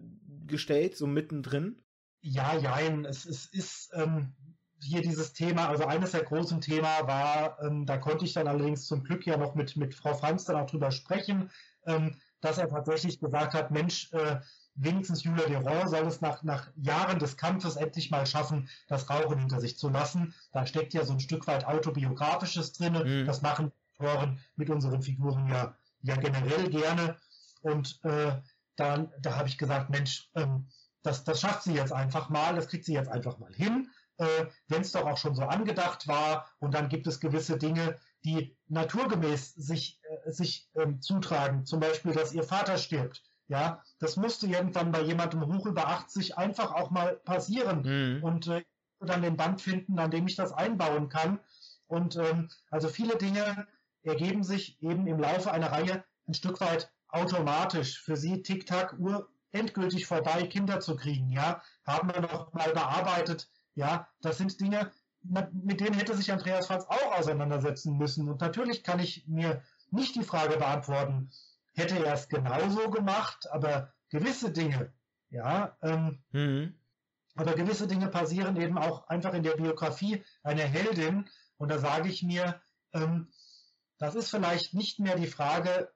gestellt, so mittendrin? Ja, jein. Es, es ist, ähm, hier dieses Thema, also eines der großen Thema war, ähm, da konnte ich dann allerdings zum Glück ja noch mit, mit Frau Franz dann auch drüber sprechen, ähm, dass er tatsächlich gesagt hat, Mensch, äh, wenigstens Julia Durand soll es nach, nach Jahren des Kampfes endlich mal schaffen, das Rauchen hinter sich zu lassen. Da steckt ja so ein Stück weit autobiografisches drin. Mhm. Das machen Autoren mit unseren Figuren ja, ja generell gerne. Und äh, dann, da habe ich gesagt, Mensch, ähm, das, das schafft sie jetzt einfach mal, das kriegt sie jetzt einfach mal hin äh, wenn es doch auch schon so angedacht war. Und dann gibt es gewisse Dinge, die naturgemäß sich, äh, sich ähm, zutragen. Zum Beispiel, dass ihr Vater stirbt. Ja, das musste irgendwann bei jemandem hoch über 80 einfach auch mal passieren. Mhm. Und äh, dann den Band finden, an dem ich das einbauen kann. Und ähm, also viele Dinge ergeben sich eben im Laufe einer Reihe ein Stück weit automatisch. Für sie Tick-Tack, Uhr endgültig vorbei, Kinder zu kriegen. Ja, haben wir noch mal bearbeitet ja, das sind Dinge, mit denen hätte sich Andreas Franz auch auseinandersetzen müssen. Und natürlich kann ich mir nicht die Frage beantworten, hätte er es genauso gemacht, aber gewisse Dinge, ja, ähm, mhm. aber gewisse Dinge passieren eben auch einfach in der Biografie einer Heldin. Und da sage ich mir, ähm, das ist vielleicht nicht mehr die Frage,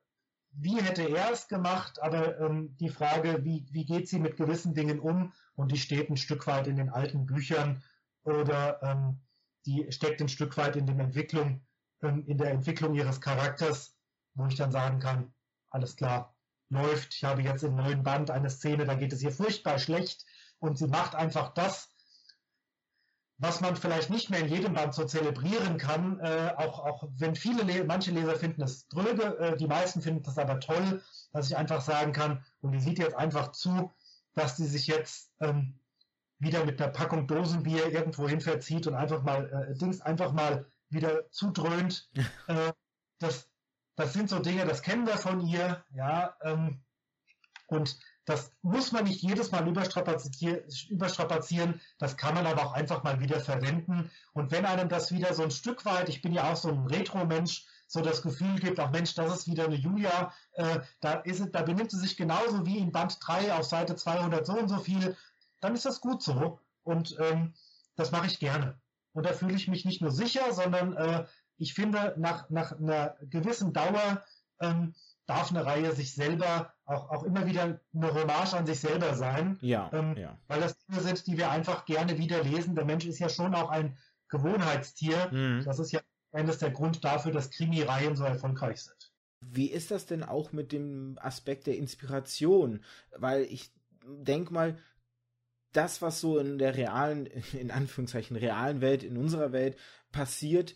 wie hätte er es gemacht, aber ähm, die Frage, wie, wie geht sie mit gewissen Dingen um und die steht ein Stück weit in den alten Büchern oder ähm, die steckt ein Stück weit in, der Entwicklung, ähm, in der Entwicklung ihres Charakters, wo ich dann sagen kann, alles klar, läuft. Ich habe jetzt im neuen Band eine Szene, da geht es ihr furchtbar schlecht und sie macht einfach das, was man vielleicht nicht mehr in jedem Band so zelebrieren kann, äh, auch, auch wenn viele, Le manche Leser finden es dröge, äh, die meisten finden das aber toll, dass ich einfach sagen kann, und die sieht jetzt einfach zu, dass sie sich jetzt ähm, wieder mit einer Packung Dosenbier irgendwo hin verzieht und einfach mal äh, Dings einfach mal wieder zudröhnt. äh, das, das sind so Dinge, das kennen wir von ihr, ja. Ähm, und das muss man nicht jedes Mal überstrapazieren, das kann man aber auch einfach mal wieder verwenden. Und wenn einem das wieder so ein Stück weit, ich bin ja auch so ein Retro-Mensch, so das Gefühl gibt, auch Mensch, das ist wieder eine Julia, äh, da, ist, da benimmt sie sich genauso wie in Band 3 auf Seite 200 so und so viel, dann ist das gut so. Und ähm, das mache ich gerne. Und da fühle ich mich nicht nur sicher, sondern äh, ich finde, nach, nach einer gewissen Dauer ähm, darf eine Reihe sich selber auch, auch immer wieder eine Hommage an sich selber sein. Ja, ähm, ja. Weil das Dinge sind, die wir einfach gerne wieder lesen. Der Mensch ist ja schon auch ein Gewohnheitstier. Mhm. Das ist ja eines der Grund dafür, dass Krimi-Reihen so erfolgreich sind. Wie ist das denn auch mit dem Aspekt der Inspiration? Weil ich denke mal, das, was so in der realen, (laughs) in Anführungszeichen realen Welt, in unserer Welt passiert,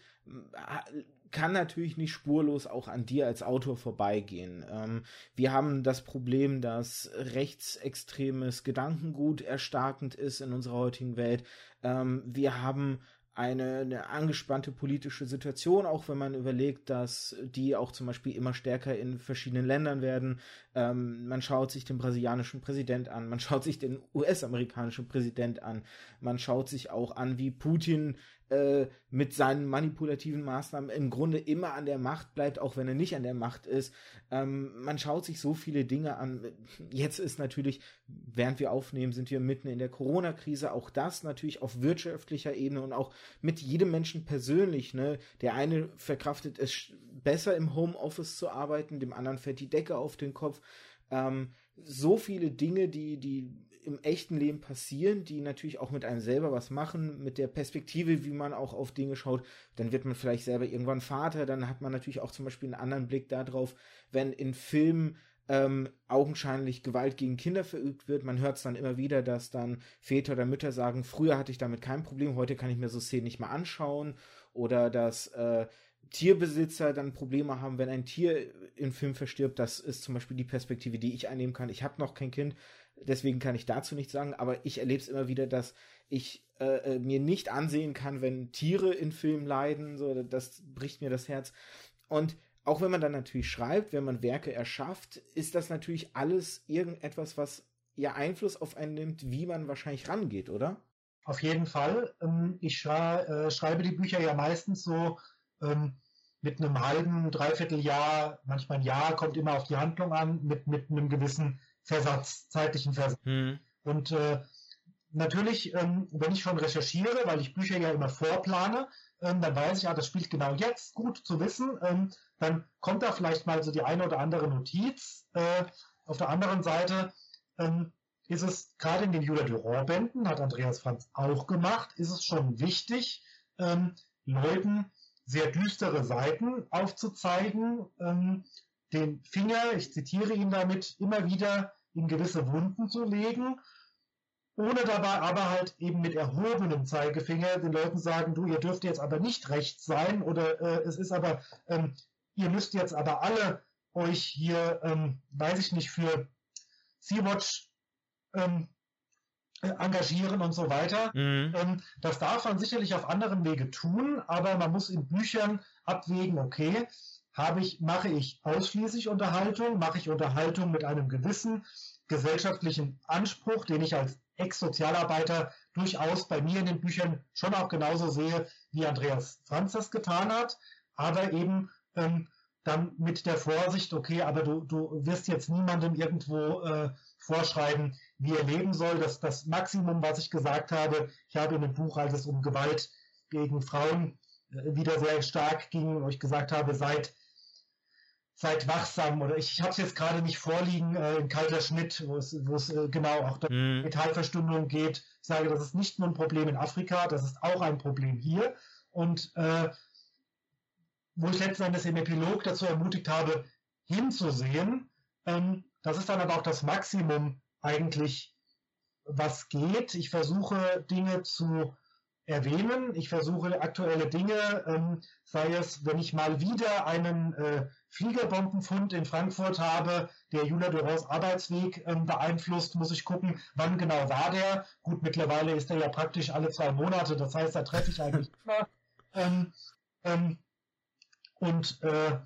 kann natürlich nicht spurlos auch an dir als Autor vorbeigehen. Ähm, wir haben das Problem, dass rechtsextremes Gedankengut erstarkend ist in unserer heutigen Welt. Ähm, wir haben eine, eine angespannte politische Situation, auch wenn man überlegt, dass die auch zum Beispiel immer stärker in verschiedenen Ländern werden. Ähm, man schaut sich den brasilianischen Präsident an, man schaut sich den US-amerikanischen Präsident an, man schaut sich auch an, wie Putin äh, mit seinen manipulativen Maßnahmen im Grunde immer an der Macht bleibt, auch wenn er nicht an der Macht ist. Ähm, man schaut sich so viele Dinge an. Jetzt ist natürlich, während wir aufnehmen, sind wir mitten in der Corona-Krise. Auch das natürlich auf wirtschaftlicher Ebene und auch mit jedem Menschen persönlich. Ne? Der eine verkraftet es besser im Homeoffice zu arbeiten, dem anderen fällt die Decke auf den Kopf. Ähm, so viele Dinge, die, die im echten Leben passieren, die natürlich auch mit einem selber was machen, mit der Perspektive, wie man auch auf Dinge schaut. Dann wird man vielleicht selber irgendwann Vater, dann hat man natürlich auch zum Beispiel einen anderen Blick darauf, wenn in Filmen ähm, augenscheinlich Gewalt gegen Kinder verübt wird. Man hört es dann immer wieder, dass dann Väter oder Mütter sagen, früher hatte ich damit kein Problem, heute kann ich mir so Szenen nicht mehr anschauen. Oder dass äh, Tierbesitzer dann Probleme haben, wenn ein Tier im Film verstirbt. Das ist zum Beispiel die Perspektive, die ich einnehmen kann. Ich habe noch kein Kind, deswegen kann ich dazu nichts sagen, aber ich erlebe es immer wieder, dass ich äh, äh, mir nicht ansehen kann, wenn Tiere in Filmen leiden. So, das bricht mir das Herz. Und auch wenn man dann natürlich schreibt, wenn man Werke erschafft, ist das natürlich alles irgendetwas, was ja Einfluss auf einen nimmt, wie man wahrscheinlich rangeht, oder? Auf jeden Fall. Ähm, ich äh, schreibe die Bücher ja meistens so ähm, mit einem halben, dreiviertel Jahr, manchmal ein Jahr, kommt immer auf die Handlung an, mit, mit einem gewissen Versatz, zeitlichen Versatz. Hm. Und äh, natürlich, ähm, wenn ich schon recherchiere, weil ich Bücher ja immer vorplane, ähm, dann weiß ich, ja, das spielt genau jetzt, gut zu wissen. Ähm, dann kommt da vielleicht mal so die eine oder andere Notiz. Äh, auf der anderen Seite ähm, ist es gerade in den Julia Durand-Bänden, hat Andreas Franz auch gemacht, ist es schon wichtig, ähm, Leuten sehr düstere Seiten aufzuzeigen, ähm, den Finger, ich zitiere ihn damit, immer wieder in gewisse Wunden zu legen ohne dabei aber halt eben mit erhobenem Zeigefinger den Leuten sagen, du, ihr dürft jetzt aber nicht rechts sein oder äh, es ist aber, ähm, ihr müsst jetzt aber alle euch hier, ähm, weiß ich nicht, für Sea-Watch ähm, äh, engagieren und so weiter. Mhm. Ähm, das darf man sicherlich auf anderen Wege tun, aber man muss in Büchern abwägen, okay, habe ich, mache ich ausschließlich Unterhaltung, mache ich Unterhaltung mit einem gewissen gesellschaftlichen Anspruch, den ich als Ex-Sozialarbeiter durchaus bei mir in den Büchern schon auch genauso sehe, wie Andreas Franz das getan hat, aber eben ähm, dann mit der Vorsicht, okay, aber du, du wirst jetzt niemandem irgendwo äh, vorschreiben, wie er leben soll. Das, das Maximum, was ich gesagt habe, ich habe in dem Buch, als es um Gewalt gegen Frauen wieder sehr stark ging, wo ich gesagt habe, seid seid wachsam oder ich, ich habe es jetzt gerade nicht vorliegen, äh, in kalter Schnitt, wo es, wo es äh, genau auch um mm. Metallverstümmelung geht. Ich sage, das ist nicht nur ein Problem in Afrika, das ist auch ein Problem hier. Und äh, wo ich letzten Endes im Epilog dazu ermutigt habe, hinzusehen, ähm, das ist dann aber auch das Maximum eigentlich, was geht. Ich versuche Dinge zu erwähnen. Ich versuche aktuelle Dinge, ähm, sei es, wenn ich mal wieder einen äh, Fliegerbombenfund in Frankfurt habe, der Julia Durands Arbeitsweg ähm, beeinflusst, muss ich gucken, wann genau war der. Gut, mittlerweile ist er ja praktisch alle zwei Monate, das heißt, da treffe ich eigentlich (laughs) immer. Ähm, ähm, und äh,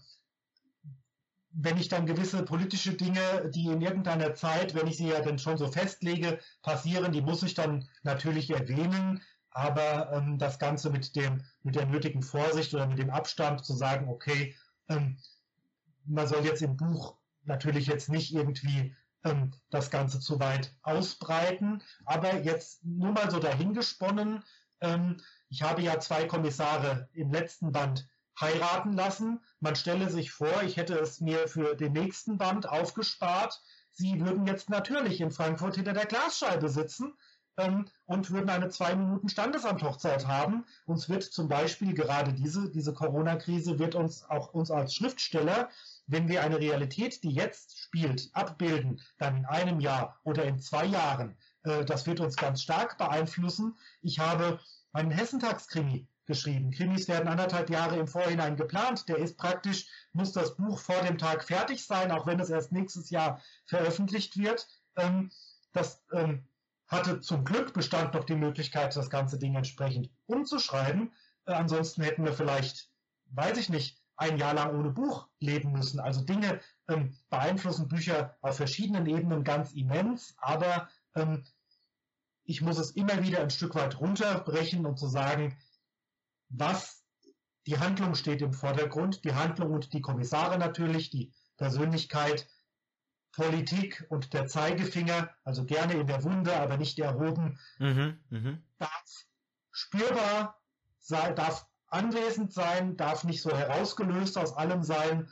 wenn ich dann gewisse politische Dinge, die in irgendeiner Zeit, wenn ich sie ja dann schon so festlege, passieren, die muss ich dann natürlich erwähnen aber ähm, das Ganze mit dem mit der nötigen Vorsicht oder mit dem Abstand zu sagen, okay, ähm, man soll jetzt im Buch natürlich jetzt nicht irgendwie ähm, das Ganze zu weit ausbreiten, aber jetzt nur mal so dahingesponnen. Ähm, ich habe ja zwei Kommissare im letzten Band heiraten lassen. Man stelle sich vor, ich hätte es mir für den nächsten Band aufgespart. Sie würden jetzt natürlich in Frankfurt hinter der Glasscheibe sitzen ähm, und würden eine zwei Minuten Standesamt-Hochzeit haben. Uns wird zum Beispiel gerade diese, diese Corona-Krise wird uns auch uns als Schriftsteller, wenn wir eine Realität, die jetzt spielt, abbilden, dann in einem Jahr oder in zwei Jahren, äh, das wird uns ganz stark beeinflussen. Ich habe einen Hessentagskrimi geschrieben. Krimis werden anderthalb Jahre im Vorhinein geplant. Der ist praktisch, muss das Buch vor dem Tag fertig sein, auch wenn es erst nächstes Jahr veröffentlicht wird. Ähm, das ähm, hatte zum Glück bestand noch die Möglichkeit, das ganze Ding entsprechend umzuschreiben. Äh, ansonsten hätten wir vielleicht, weiß ich nicht, ein Jahr lang ohne Buch leben müssen. Also Dinge ähm, beeinflussen Bücher auf verschiedenen Ebenen ganz immens, aber ähm, ich muss es immer wieder ein Stück weit runterbrechen und zu sagen, was die Handlung steht im Vordergrund, die Handlung und die Kommissare natürlich, die Persönlichkeit, Politik und der Zeigefinger, also gerne in der Wunde, aber nicht erhoben, mhm, mh. darf spürbar sein, darf anwesend sein, darf nicht so herausgelöst aus allem sein,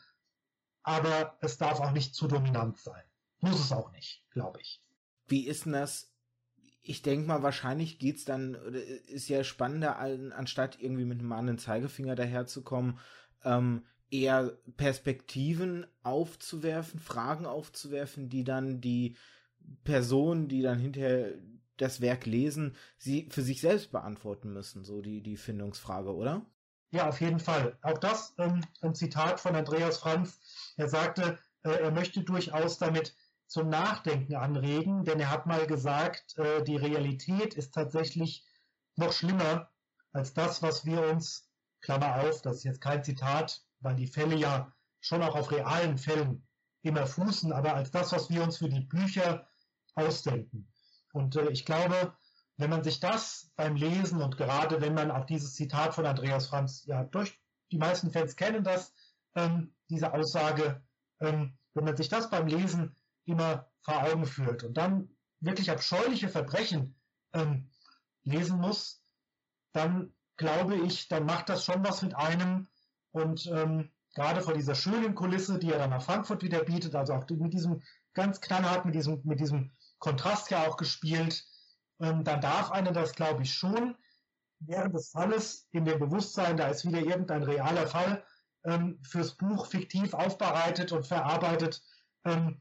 aber es darf auch nicht zu dominant sein. Muss es auch nicht, glaube ich. Wie ist denn das ich denke mal, wahrscheinlich geht's dann, ist ja spannender, anstatt irgendwie mit einem mahnenden Zeigefinger daherzukommen, ähm, eher Perspektiven aufzuwerfen, Fragen aufzuwerfen, die dann die Personen, die dann hinterher das Werk lesen, sie für sich selbst beantworten müssen, so die, die Findungsfrage, oder? Ja, auf jeden Fall. Auch das ähm, ein Zitat von Andreas Franz. Er sagte, äh, er möchte durchaus damit zum Nachdenken anregen, denn er hat mal gesagt, äh, die Realität ist tatsächlich noch schlimmer als das, was wir uns, Klammer auf, das ist jetzt kein Zitat, weil die Fälle ja schon auch auf realen Fällen immer fußen, aber als das, was wir uns für die Bücher ausdenken. Und äh, ich glaube, wenn man sich das beim Lesen und gerade wenn man auch dieses Zitat von Andreas Franz, ja, durch die meisten Fans kennen das, ähm, diese Aussage, ähm, wenn man sich das beim Lesen immer vor Augen führt und dann wirklich abscheuliche Verbrechen ähm, lesen muss, dann glaube ich, dann macht das schon was mit einem und ähm, gerade vor dieser schönen Kulisse, die er dann nach Frankfurt wieder bietet, also auch mit diesem ganz knallhart, mit diesem, mit diesem Kontrast ja auch gespielt, ähm, dann darf einer das, glaube ich, schon während des Falles in dem Bewusstsein, da ist wieder irgendein realer Fall ähm, fürs Buch fiktiv aufbereitet und verarbeitet, ähm,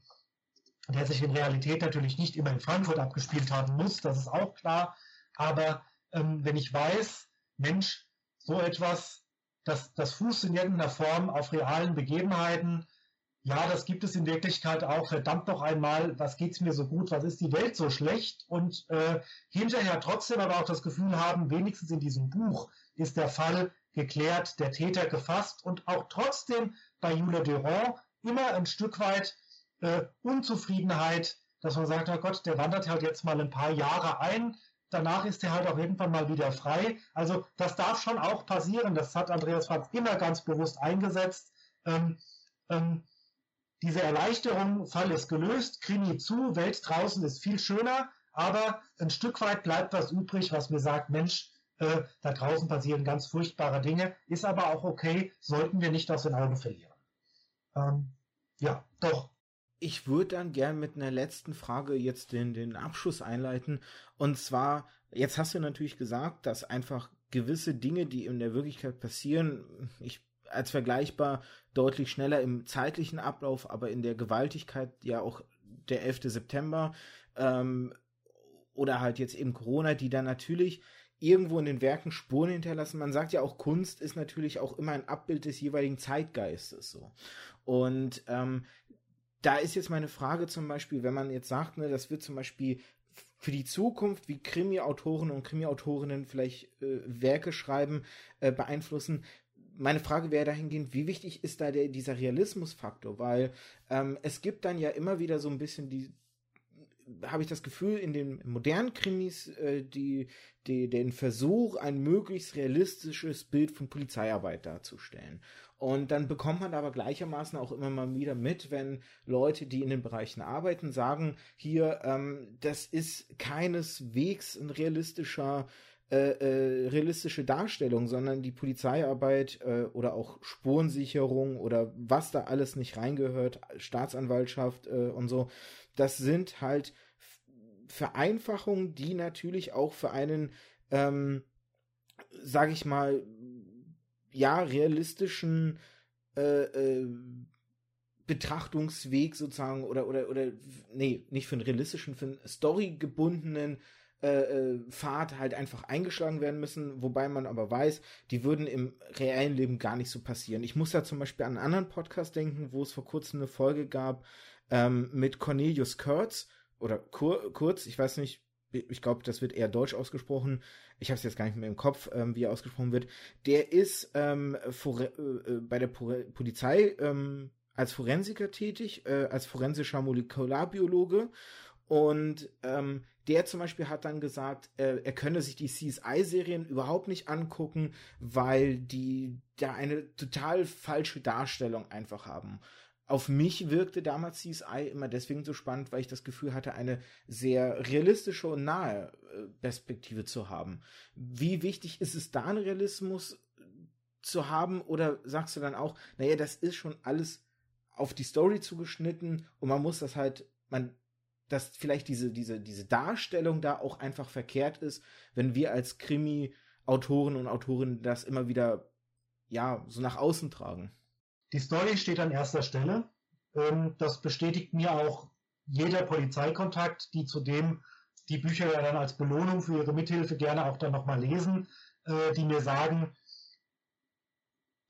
der sich in Realität natürlich nicht immer in Frankfurt abgespielt haben muss, das ist auch klar. Aber ähm, wenn ich weiß, Mensch, so etwas, das, das fußt in irgendeiner Form auf realen Begebenheiten, ja, das gibt es in Wirklichkeit auch. Verdammt noch einmal, was geht's mir so gut, was ist die Welt so schlecht? Und äh, hinterher trotzdem aber auch das Gefühl haben, wenigstens in diesem Buch ist der Fall geklärt, der Täter gefasst und auch trotzdem bei Jules Durand immer ein Stück weit äh, Unzufriedenheit, dass man sagt, oh Gott, der wandert halt jetzt mal ein paar Jahre ein, danach ist er halt auch irgendwann mal wieder frei. Also das darf schon auch passieren. Das hat Andreas Franz immer ganz bewusst eingesetzt. Ähm, ähm, diese Erleichterung, Fall ist gelöst, Krimi zu, Welt draußen ist viel schöner, aber ein Stück weit bleibt was übrig, was mir sagt, Mensch, äh, da draußen passieren ganz furchtbare Dinge, ist aber auch okay, sollten wir nicht aus den Augen verlieren. Ähm, ja, doch. Ich würde dann gern mit einer letzten Frage jetzt den, den Abschluss einleiten. Und zwar, jetzt hast du natürlich gesagt, dass einfach gewisse Dinge, die in der Wirklichkeit passieren, ich als vergleichbar deutlich schneller im zeitlichen Ablauf, aber in der Gewaltigkeit ja auch der 11. September ähm, oder halt jetzt eben Corona, die dann natürlich irgendwo in den Werken Spuren hinterlassen. Man sagt ja auch, Kunst ist natürlich auch immer ein Abbild des jeweiligen Zeitgeistes so. Und ähm, da ist jetzt meine Frage zum Beispiel, wenn man jetzt sagt, ne, das wird zum Beispiel für die Zukunft, wie Krimi-Autoren und Krimi-Autorinnen vielleicht äh, Werke schreiben, äh, beeinflussen meine Frage wäre dahingehend, wie wichtig ist da der, dieser Realismusfaktor? Weil ähm, es gibt dann ja immer wieder so ein bisschen die, habe ich das Gefühl, in den modernen Krimis äh, die, die, den Versuch, ein möglichst realistisches Bild von Polizeiarbeit darzustellen. Und dann bekommt man aber gleichermaßen auch immer mal wieder mit, wenn Leute, die in den Bereichen arbeiten, sagen, hier, ähm, das ist keineswegs ein realistischer äh, äh, realistische Darstellung, sondern die Polizeiarbeit äh, oder auch Spurensicherung oder was da alles nicht reingehört, Staatsanwaltschaft äh, und so, das sind halt Vereinfachungen, die natürlich auch für einen, ähm, sag ich mal, ja, realistischen äh, äh, Betrachtungsweg sozusagen oder oder oder nee, nicht für einen realistischen, für einen storygebundenen äh, äh, Pfad halt einfach eingeschlagen werden müssen, wobei man aber weiß, die würden im reellen Leben gar nicht so passieren. Ich muss da zum Beispiel an einen anderen Podcast denken, wo es vor kurzem eine Folge gab ähm, mit Cornelius Kurtz oder Kur Kurz, ich weiß nicht, ich glaube, das wird eher deutsch ausgesprochen. Ich habe es jetzt gar nicht mehr im Kopf, ähm, wie er ausgesprochen wird. Der ist ähm, äh, äh, bei der Polizei ähm, als Forensiker tätig, äh, als forensischer Molekularbiologe und ähm, der zum Beispiel hat dann gesagt, äh, er könne sich die CSI-Serien überhaupt nicht angucken, weil die da eine total falsche Darstellung einfach haben. Auf mich wirkte damals CSI immer deswegen so spannend, weil ich das Gefühl hatte, eine sehr realistische und nahe äh, Perspektive zu haben. Wie wichtig ist es da, einen Realismus zu haben? Oder sagst du dann auch, naja, das ist schon alles auf die Story zugeschnitten und man muss das halt, man dass vielleicht diese, diese, diese Darstellung da auch einfach verkehrt ist, wenn wir als Krimi-Autoren und Autorinnen das immer wieder, ja, so nach außen tragen. Die Story steht an erster Stelle. Ähm, das bestätigt mir auch jeder Polizeikontakt, die zudem die Bücher ja dann als Belohnung für ihre Mithilfe gerne auch dann nochmal lesen, äh, die mir sagen,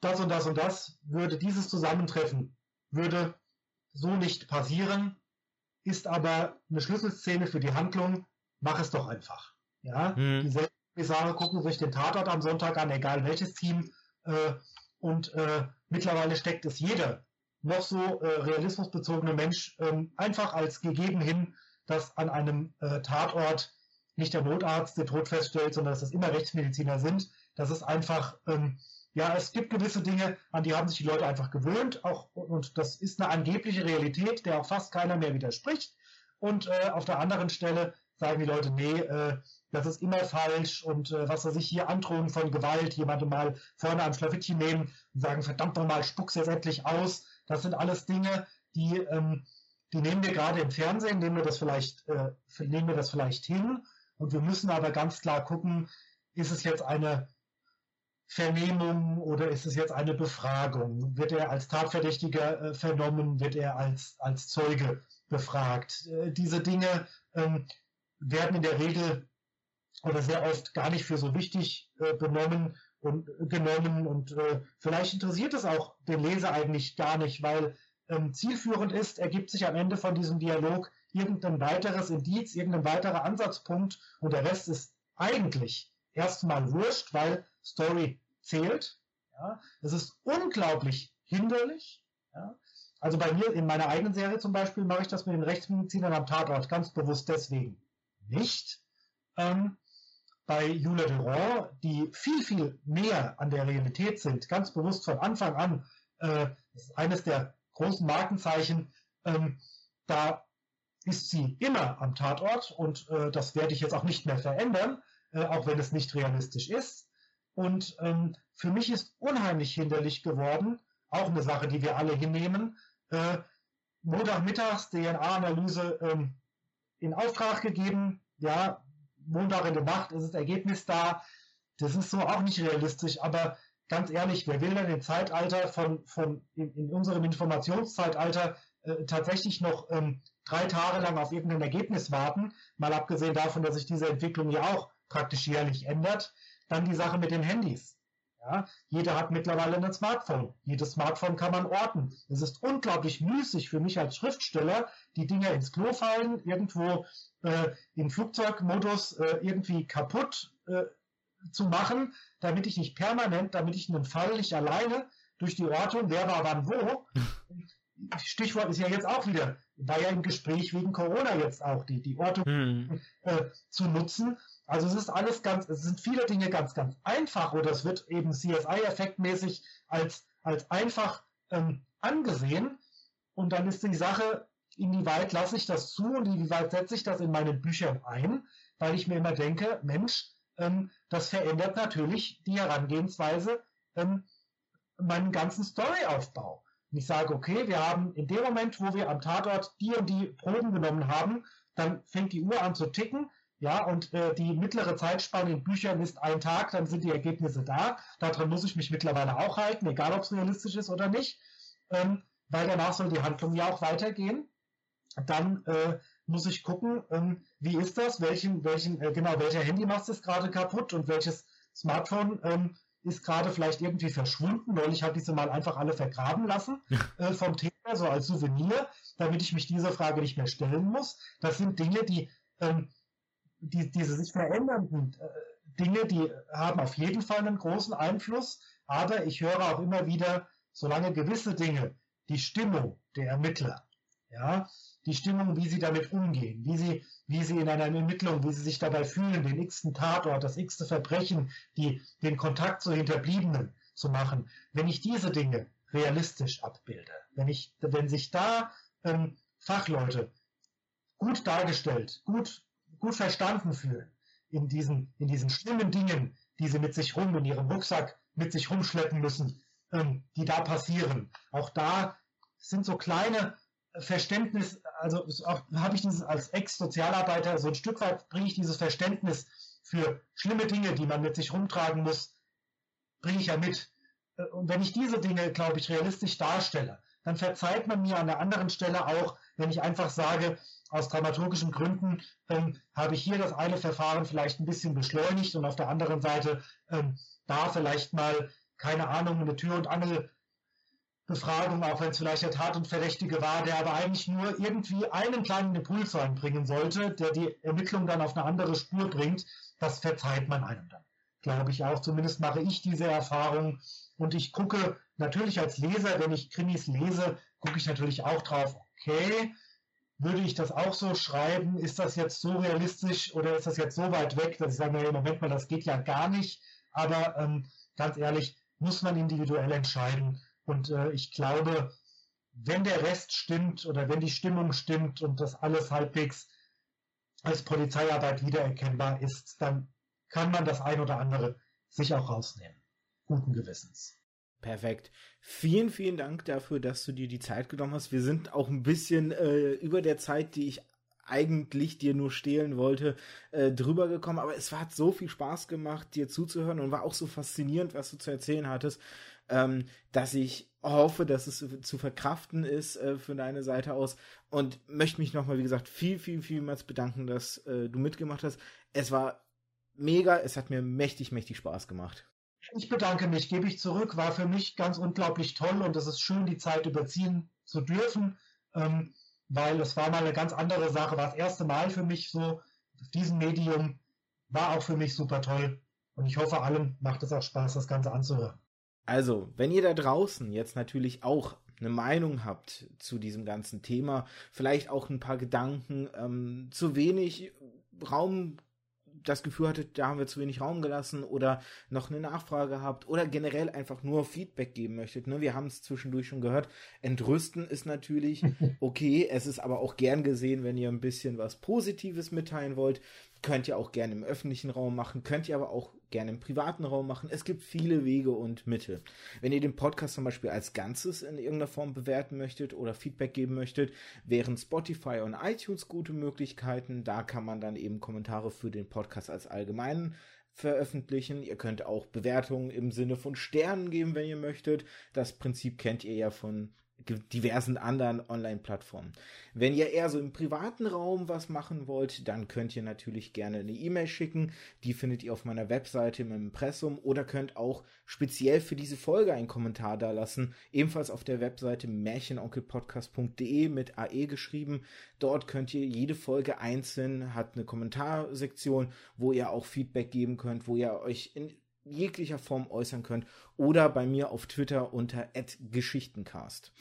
das und das und das würde dieses Zusammentreffen, würde so nicht passieren, ist aber eine Schlüsselszene für die Handlung, mach es doch einfach. Ja, hm. die Kommissare gucken sich den Tatort am Sonntag an, egal welches Team, äh, und äh, mittlerweile steckt es jeder noch so äh, realismusbezogene Mensch ähm, einfach als gegeben hin, dass an einem äh, Tatort nicht der Notarzt den Tod feststellt, sondern dass es immer Rechtsmediziner sind. Das ist einfach ähm, ja, es gibt gewisse Dinge, an die haben sich die Leute einfach gewöhnt, auch, und das ist eine angebliche Realität, der auch fast keiner mehr widerspricht. Und äh, auf der anderen Stelle sagen die Leute, nee, äh, das ist immer falsch und äh, was weiß ich, hier Androhung von Gewalt, jemanden mal vorne am Schlafittchen nehmen und sagen, verdammt nochmal, spuck's jetzt endlich aus. Das sind alles Dinge, die, ähm, die nehmen wir gerade im Fernsehen, nehmen wir das vielleicht, äh, nehmen wir das vielleicht hin und wir müssen aber ganz klar gucken, ist es jetzt eine Vernehmung oder ist es jetzt eine Befragung? Wird er als Tatverdächtiger äh, vernommen? Wird er als, als Zeuge befragt? Äh, diese Dinge ähm, werden in der Regel oder sehr oft gar nicht für so wichtig äh, benommen und äh, genommen und äh, vielleicht interessiert es auch den Leser eigentlich gar nicht, weil ähm, zielführend ist, ergibt sich am Ende von diesem Dialog irgendein weiteres Indiz, irgendein weiterer Ansatzpunkt und der Rest ist eigentlich erstmal wurscht, weil Story zählt. Ja. Es ist unglaublich hinderlich. Ja. Also bei mir in meiner eigenen Serie zum Beispiel mache ich das mit den Rechtsmedizinern am Tatort ganz bewusst deswegen nicht. Ähm, bei Julia Durand, die viel, viel näher an der Realität sind, ganz bewusst von Anfang an, äh, ist eines der großen Markenzeichen, ähm, da ist sie immer am Tatort und äh, das werde ich jetzt auch nicht mehr verändern äh, auch wenn es nicht realistisch ist. Und ähm, für mich ist unheimlich hinderlich geworden, auch eine Sache, die wir alle hinnehmen, äh, Montagmittags DNA-Analyse ähm, in Auftrag gegeben, ja, Montag in der Nacht ist das Ergebnis da. Das ist so auch nicht realistisch, aber ganz ehrlich, wer will denn im Zeitalter von, von in, in unserem Informationszeitalter äh, tatsächlich noch ähm, drei Tage lang auf irgendein Ergebnis warten, mal abgesehen davon, dass sich diese Entwicklung ja auch praktisch jährlich ändert. Dann die Sache mit den Handys. Ja, jeder hat mittlerweile ein Smartphone. Jedes Smartphone kann man orten. Es ist unglaublich müßig für mich als Schriftsteller, die Dinge ins Klo fallen, irgendwo äh, im Flugzeugmodus äh, irgendwie kaputt äh, zu machen, damit ich nicht permanent, damit ich einen Fall nicht alleine durch die Ortung, wer war wann wo. Stichwort ist ja jetzt auch wieder, war ja im Gespräch wegen Corona jetzt auch, die, die Ortung hm. äh, zu nutzen. Also es ist alles ganz, es sind viele Dinge ganz, ganz einfach oder es wird eben CSI-effektmäßig als, als einfach ähm, angesehen. Und dann ist die Sache, inwieweit lasse ich das zu und inwieweit setze ich das in meine Bücher ein, weil ich mir immer denke, Mensch, ähm, das verändert natürlich die Herangehensweise, ähm, meinen ganzen Storyaufbau. Und ich sage, okay, wir haben in dem Moment, wo wir am Tatort die und die Proben genommen haben, dann fängt die Uhr an zu ticken, ja, und äh, die mittlere Zeitspanne in Büchern ist ein Tag, dann sind die Ergebnisse da. Daran muss ich mich mittlerweile auch halten, egal ob es realistisch ist oder nicht, ähm, weil danach soll die Handlung ja auch weitergehen. Dann äh, muss ich gucken, ähm, wie ist das, welchen, welchen, äh, genau, welcher Handymast ist gerade kaputt und welches Smartphone ähm, ist gerade vielleicht irgendwie verschwunden. Neulich habe ich sie mal einfach alle vergraben lassen äh, vom Thema, so als Souvenir, damit ich mich dieser Frage nicht mehr stellen muss. Das sind Dinge, die ähm, die, diese sich verändernden äh, Dinge, die haben auf jeden Fall einen großen Einfluss, aber ich höre auch immer wieder, solange gewisse Dinge, die Stimmung der Ermittler, ja, die Stimmung, wie sie damit umgehen, wie sie, wie sie in einer Ermittlung, wie sie sich dabei fühlen, den x-ten Tatort, das x-te Verbrechen, die, den Kontakt zu Hinterbliebenen zu machen, wenn ich diese Dinge realistisch abbilde, wenn ich, wenn sich da ähm, Fachleute gut dargestellt, gut gut verstanden fühlen in diesen, in diesen schlimmen Dingen, die sie mit sich rum in ihrem Rucksack mit sich rumschleppen müssen, ähm, die da passieren. Auch da sind so kleine Verständnis, also habe ich dieses als Ex-Sozialarbeiter so ein Stück weit bringe ich dieses Verständnis für schlimme Dinge, die man mit sich rumtragen muss, bringe ich ja mit. Äh, und wenn ich diese Dinge, glaube ich, realistisch darstelle, dann verzeiht man mir an der anderen Stelle auch, wenn ich einfach sage, aus dramaturgischen Gründen ähm, habe ich hier das eine Verfahren vielleicht ein bisschen beschleunigt und auf der anderen Seite ähm, da vielleicht mal, keine Ahnung, eine Tür- und Angelbefragung, auch wenn es vielleicht der Tat und Verdächtige war, der aber eigentlich nur irgendwie einen kleinen Impuls reinbringen sollte, der die Ermittlung dann auf eine andere Spur bringt, das verzeiht man einem dann. Glaube ich auch. Zumindest mache ich diese Erfahrung. Und ich gucke natürlich als Leser, wenn ich Krimis lese, gucke ich natürlich auch drauf, okay, würde ich das auch so schreiben? Ist das jetzt so realistisch oder ist das jetzt so weit weg, dass ich sage, naja, Moment mal, das geht ja gar nicht. Aber ähm, ganz ehrlich, muss man individuell entscheiden. Und äh, ich glaube, wenn der Rest stimmt oder wenn die Stimmung stimmt und das alles halbwegs als Polizeiarbeit wiedererkennbar ist, dann kann man das ein oder andere sich auch rausnehmen. Guten Gewissens. Perfekt. Vielen, vielen Dank dafür, dass du dir die Zeit genommen hast. Wir sind auch ein bisschen äh, über der Zeit, die ich eigentlich dir nur stehlen wollte, äh, drüber gekommen. Aber es hat so viel Spaß gemacht, dir zuzuhören und war auch so faszinierend, was du zu erzählen hattest, ähm, dass ich hoffe, dass es zu verkraften ist äh, für deine Seite aus und möchte mich nochmal, wie gesagt, viel, viel, vielmals bedanken, dass äh, du mitgemacht hast. Es war mega, es hat mir mächtig, mächtig Spaß gemacht. Ich bedanke mich, gebe ich zurück, war für mich ganz unglaublich toll und es ist schön, die Zeit überziehen zu dürfen, ähm, weil es war mal eine ganz andere Sache, war das erste Mal für mich so, auf diesem Medium, war auch für mich super toll und ich hoffe, allen macht es auch Spaß, das Ganze anzuhören. Also, wenn ihr da draußen jetzt natürlich auch eine Meinung habt zu diesem ganzen Thema, vielleicht auch ein paar Gedanken, ähm, zu wenig Raum das Gefühl hattet, da haben wir zu wenig Raum gelassen oder noch eine Nachfrage habt oder generell einfach nur Feedback geben möchtet. Ne? Wir haben es zwischendurch schon gehört. Entrüsten ist natürlich (laughs) okay. es ist aber auch gern gesehen, wenn ihr ein bisschen was Positives mitteilen wollt. Könnt ihr auch gerne im öffentlichen Raum machen, könnt ihr aber auch gerne im privaten Raum machen. Es gibt viele Wege und Mittel. Wenn ihr den Podcast zum Beispiel als Ganzes in irgendeiner Form bewerten möchtet oder Feedback geben möchtet, wären Spotify und iTunes gute Möglichkeiten. Da kann man dann eben Kommentare für den Podcast als allgemeinen veröffentlichen. Ihr könnt auch Bewertungen im Sinne von Sternen geben, wenn ihr möchtet. Das Prinzip kennt ihr ja von diversen anderen Online-Plattformen. Wenn ihr eher so im privaten Raum was machen wollt, dann könnt ihr natürlich gerne eine E-Mail schicken. Die findet ihr auf meiner Webseite im Impressum oder könnt auch speziell für diese Folge einen Kommentar da lassen. Ebenfalls auf der Webseite märchenonkelpodcast.de mit AE geschrieben. Dort könnt ihr jede Folge einzeln, hat eine Kommentarsektion, wo ihr auch Feedback geben könnt, wo ihr euch in jeglicher Form äußern könnt oder bei mir auf Twitter unter @geschichtencast.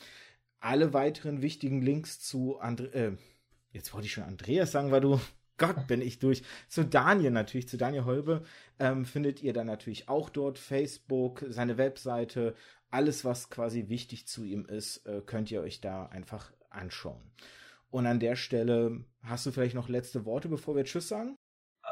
Alle weiteren wichtigen Links zu Andre äh, jetzt wollte ich schon Andreas sagen, weil du (laughs) Gott bin ich durch. Zu Daniel natürlich, zu Daniel Holbe ähm, findet ihr dann natürlich auch dort Facebook, seine Webseite, alles was quasi wichtig zu ihm ist, äh, könnt ihr euch da einfach anschauen. Und an der Stelle hast du vielleicht noch letzte Worte, bevor wir Tschüss sagen?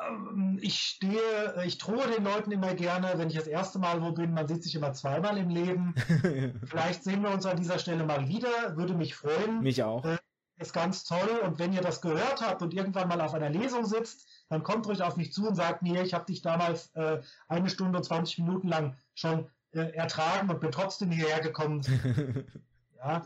Ähm, ich stehe, ich drohe den Leuten immer gerne, wenn ich das erste Mal wo bin, man sieht sich immer zweimal im Leben. (laughs) Vielleicht sehen wir uns an dieser Stelle mal wieder, würde mich freuen. Mich auch. Äh, ist ganz toll und wenn ihr das gehört habt und irgendwann mal auf einer Lesung sitzt, dann kommt ruhig auf mich zu und sagt mir, ich habe dich damals äh, eine Stunde und 20 Minuten lang schon äh, ertragen und bin trotzdem hierher gekommen. (laughs) ja,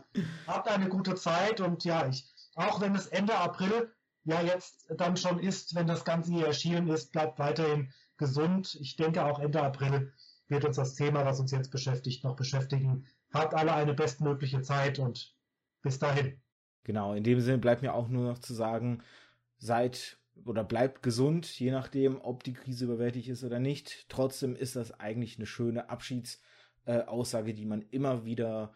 habt eine gute Zeit und ja, ich, auch wenn es Ende April ja jetzt dann schon ist, wenn das Ganze hier erschienen ist, bleibt weiterhin gesund. Ich denke auch Ende April wird uns das Thema, was uns jetzt beschäftigt, noch beschäftigen. Habt alle eine bestmögliche Zeit und bis dahin. Genau, in dem Sinne bleibt mir auch nur noch zu sagen, seid oder bleibt gesund, je nachdem, ob die Krise überwältigt ist oder nicht. Trotzdem ist das eigentlich eine schöne Abschiedsaussage, äh, die man immer wieder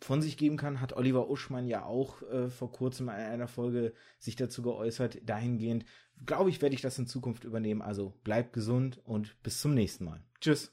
von sich geben kann, hat Oliver Uschmann ja auch äh, vor kurzem in einer Folge sich dazu geäußert. Dahingehend, glaube ich, werde ich das in Zukunft übernehmen. Also bleibt gesund und bis zum nächsten Mal. Tschüss.